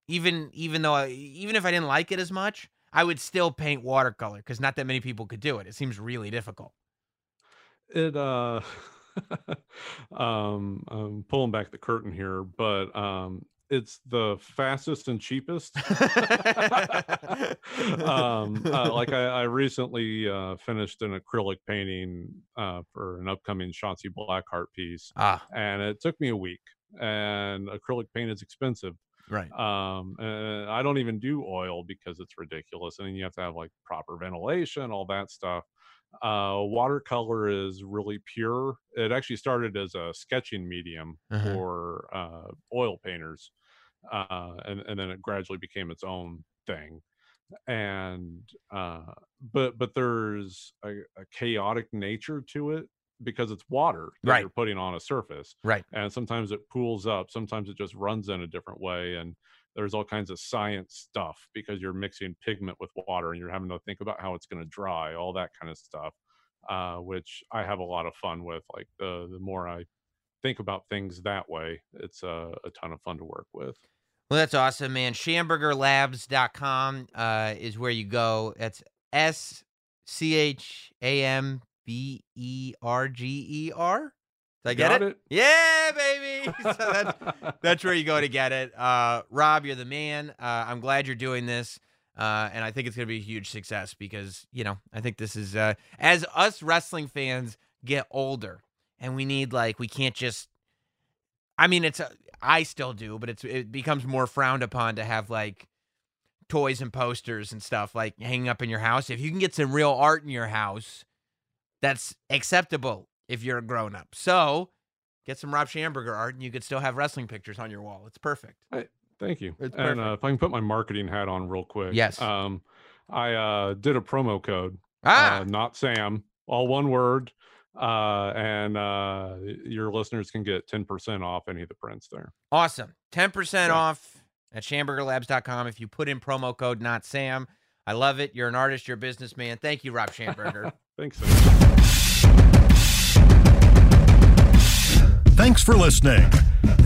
even even though I, even if I didn't like it as much, I would still paint watercolor because not that many people could do it. It seems really difficult. it uh um i'm pulling back the curtain here but um it's the fastest and cheapest. Um uh, like I, I recently uh finished an acrylic painting uh for an upcoming Chauncey Blackheart piece Ah, and it took me a week and acrylic paint is expensive. Right. um i don't even do oil because it's ridiculous and then you have to have like proper ventilation all that stuff uh watercolor is really pure it actually started as a sketching medium Uh-huh. for uh oil painters uh and, and then it gradually became its own thing and uh but but there's a, a chaotic nature to it because it's water that Right. you're putting on a surface Right. and sometimes it pools up sometimes it just runs in a different way and there's all kinds of science stuff because you're mixing pigment with water and you're having to think about how it's going to dry all that kind of stuff uh, which i have a lot of fun with like the the more i think about things that way it's uh, a ton of fun to work with Well, that's awesome, man. Schambergerlabs.com uh, is where you go. That's S C H A M B E R G E R. Did I get it? it. Yeah, baby. so that's that's where you go to get it. Uh, Rob, you're the man. Uh, I'm glad you're doing this. Uh, and I think it's going to be a huge success because, you know, I think this is, uh, as us wrestling fans get older and we need, like, we can't just, I mean, it's, a, I still do, but it's, it becomes more frowned upon to have, like, toys and posters and stuff, like, hanging up in your house. If you can get some real art in your house, that's acceptable if you're a grown up. So, Get some Rob Schamberger art, and you could still have wrestling pictures on your wall. It's perfect. Thank you. It's and uh, perfect. if I can put my marketing hat on real quick. Yes. Um, I uh, did a promo code. Ah, Uh, not Sam. All one word. Uh, and uh, your listeners can get 10% off any of the prints there. awesome. 10% Yeah. off at SchambergerLabs.com if you put in promo code not Sam. I love it. You're an artist, you're a businessman. Thank you, Rob Schamberger. Thanks. Sam. Thanks for listening.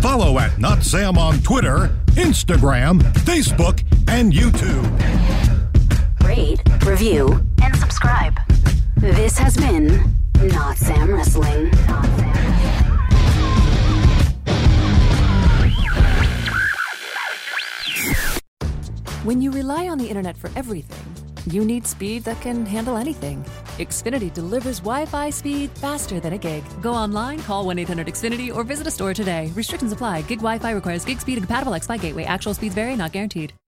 Follow at Not Sam on Twitter, Instagram, Facebook, and YouTube. Rate, review, and subscribe. This has been Not Sam Wrestling. Not Sam Wrestling. When you rely on the internet for everything, you need speed that can handle anything. Xfinity delivers Wi Fi speed faster than a gig. Go online, call 1 800 Xfinity, or visit a store today. Restrictions apply. Gig Wi Fi requires gig speed and compatible X Fi gateway. Actual speeds vary, not guaranteed.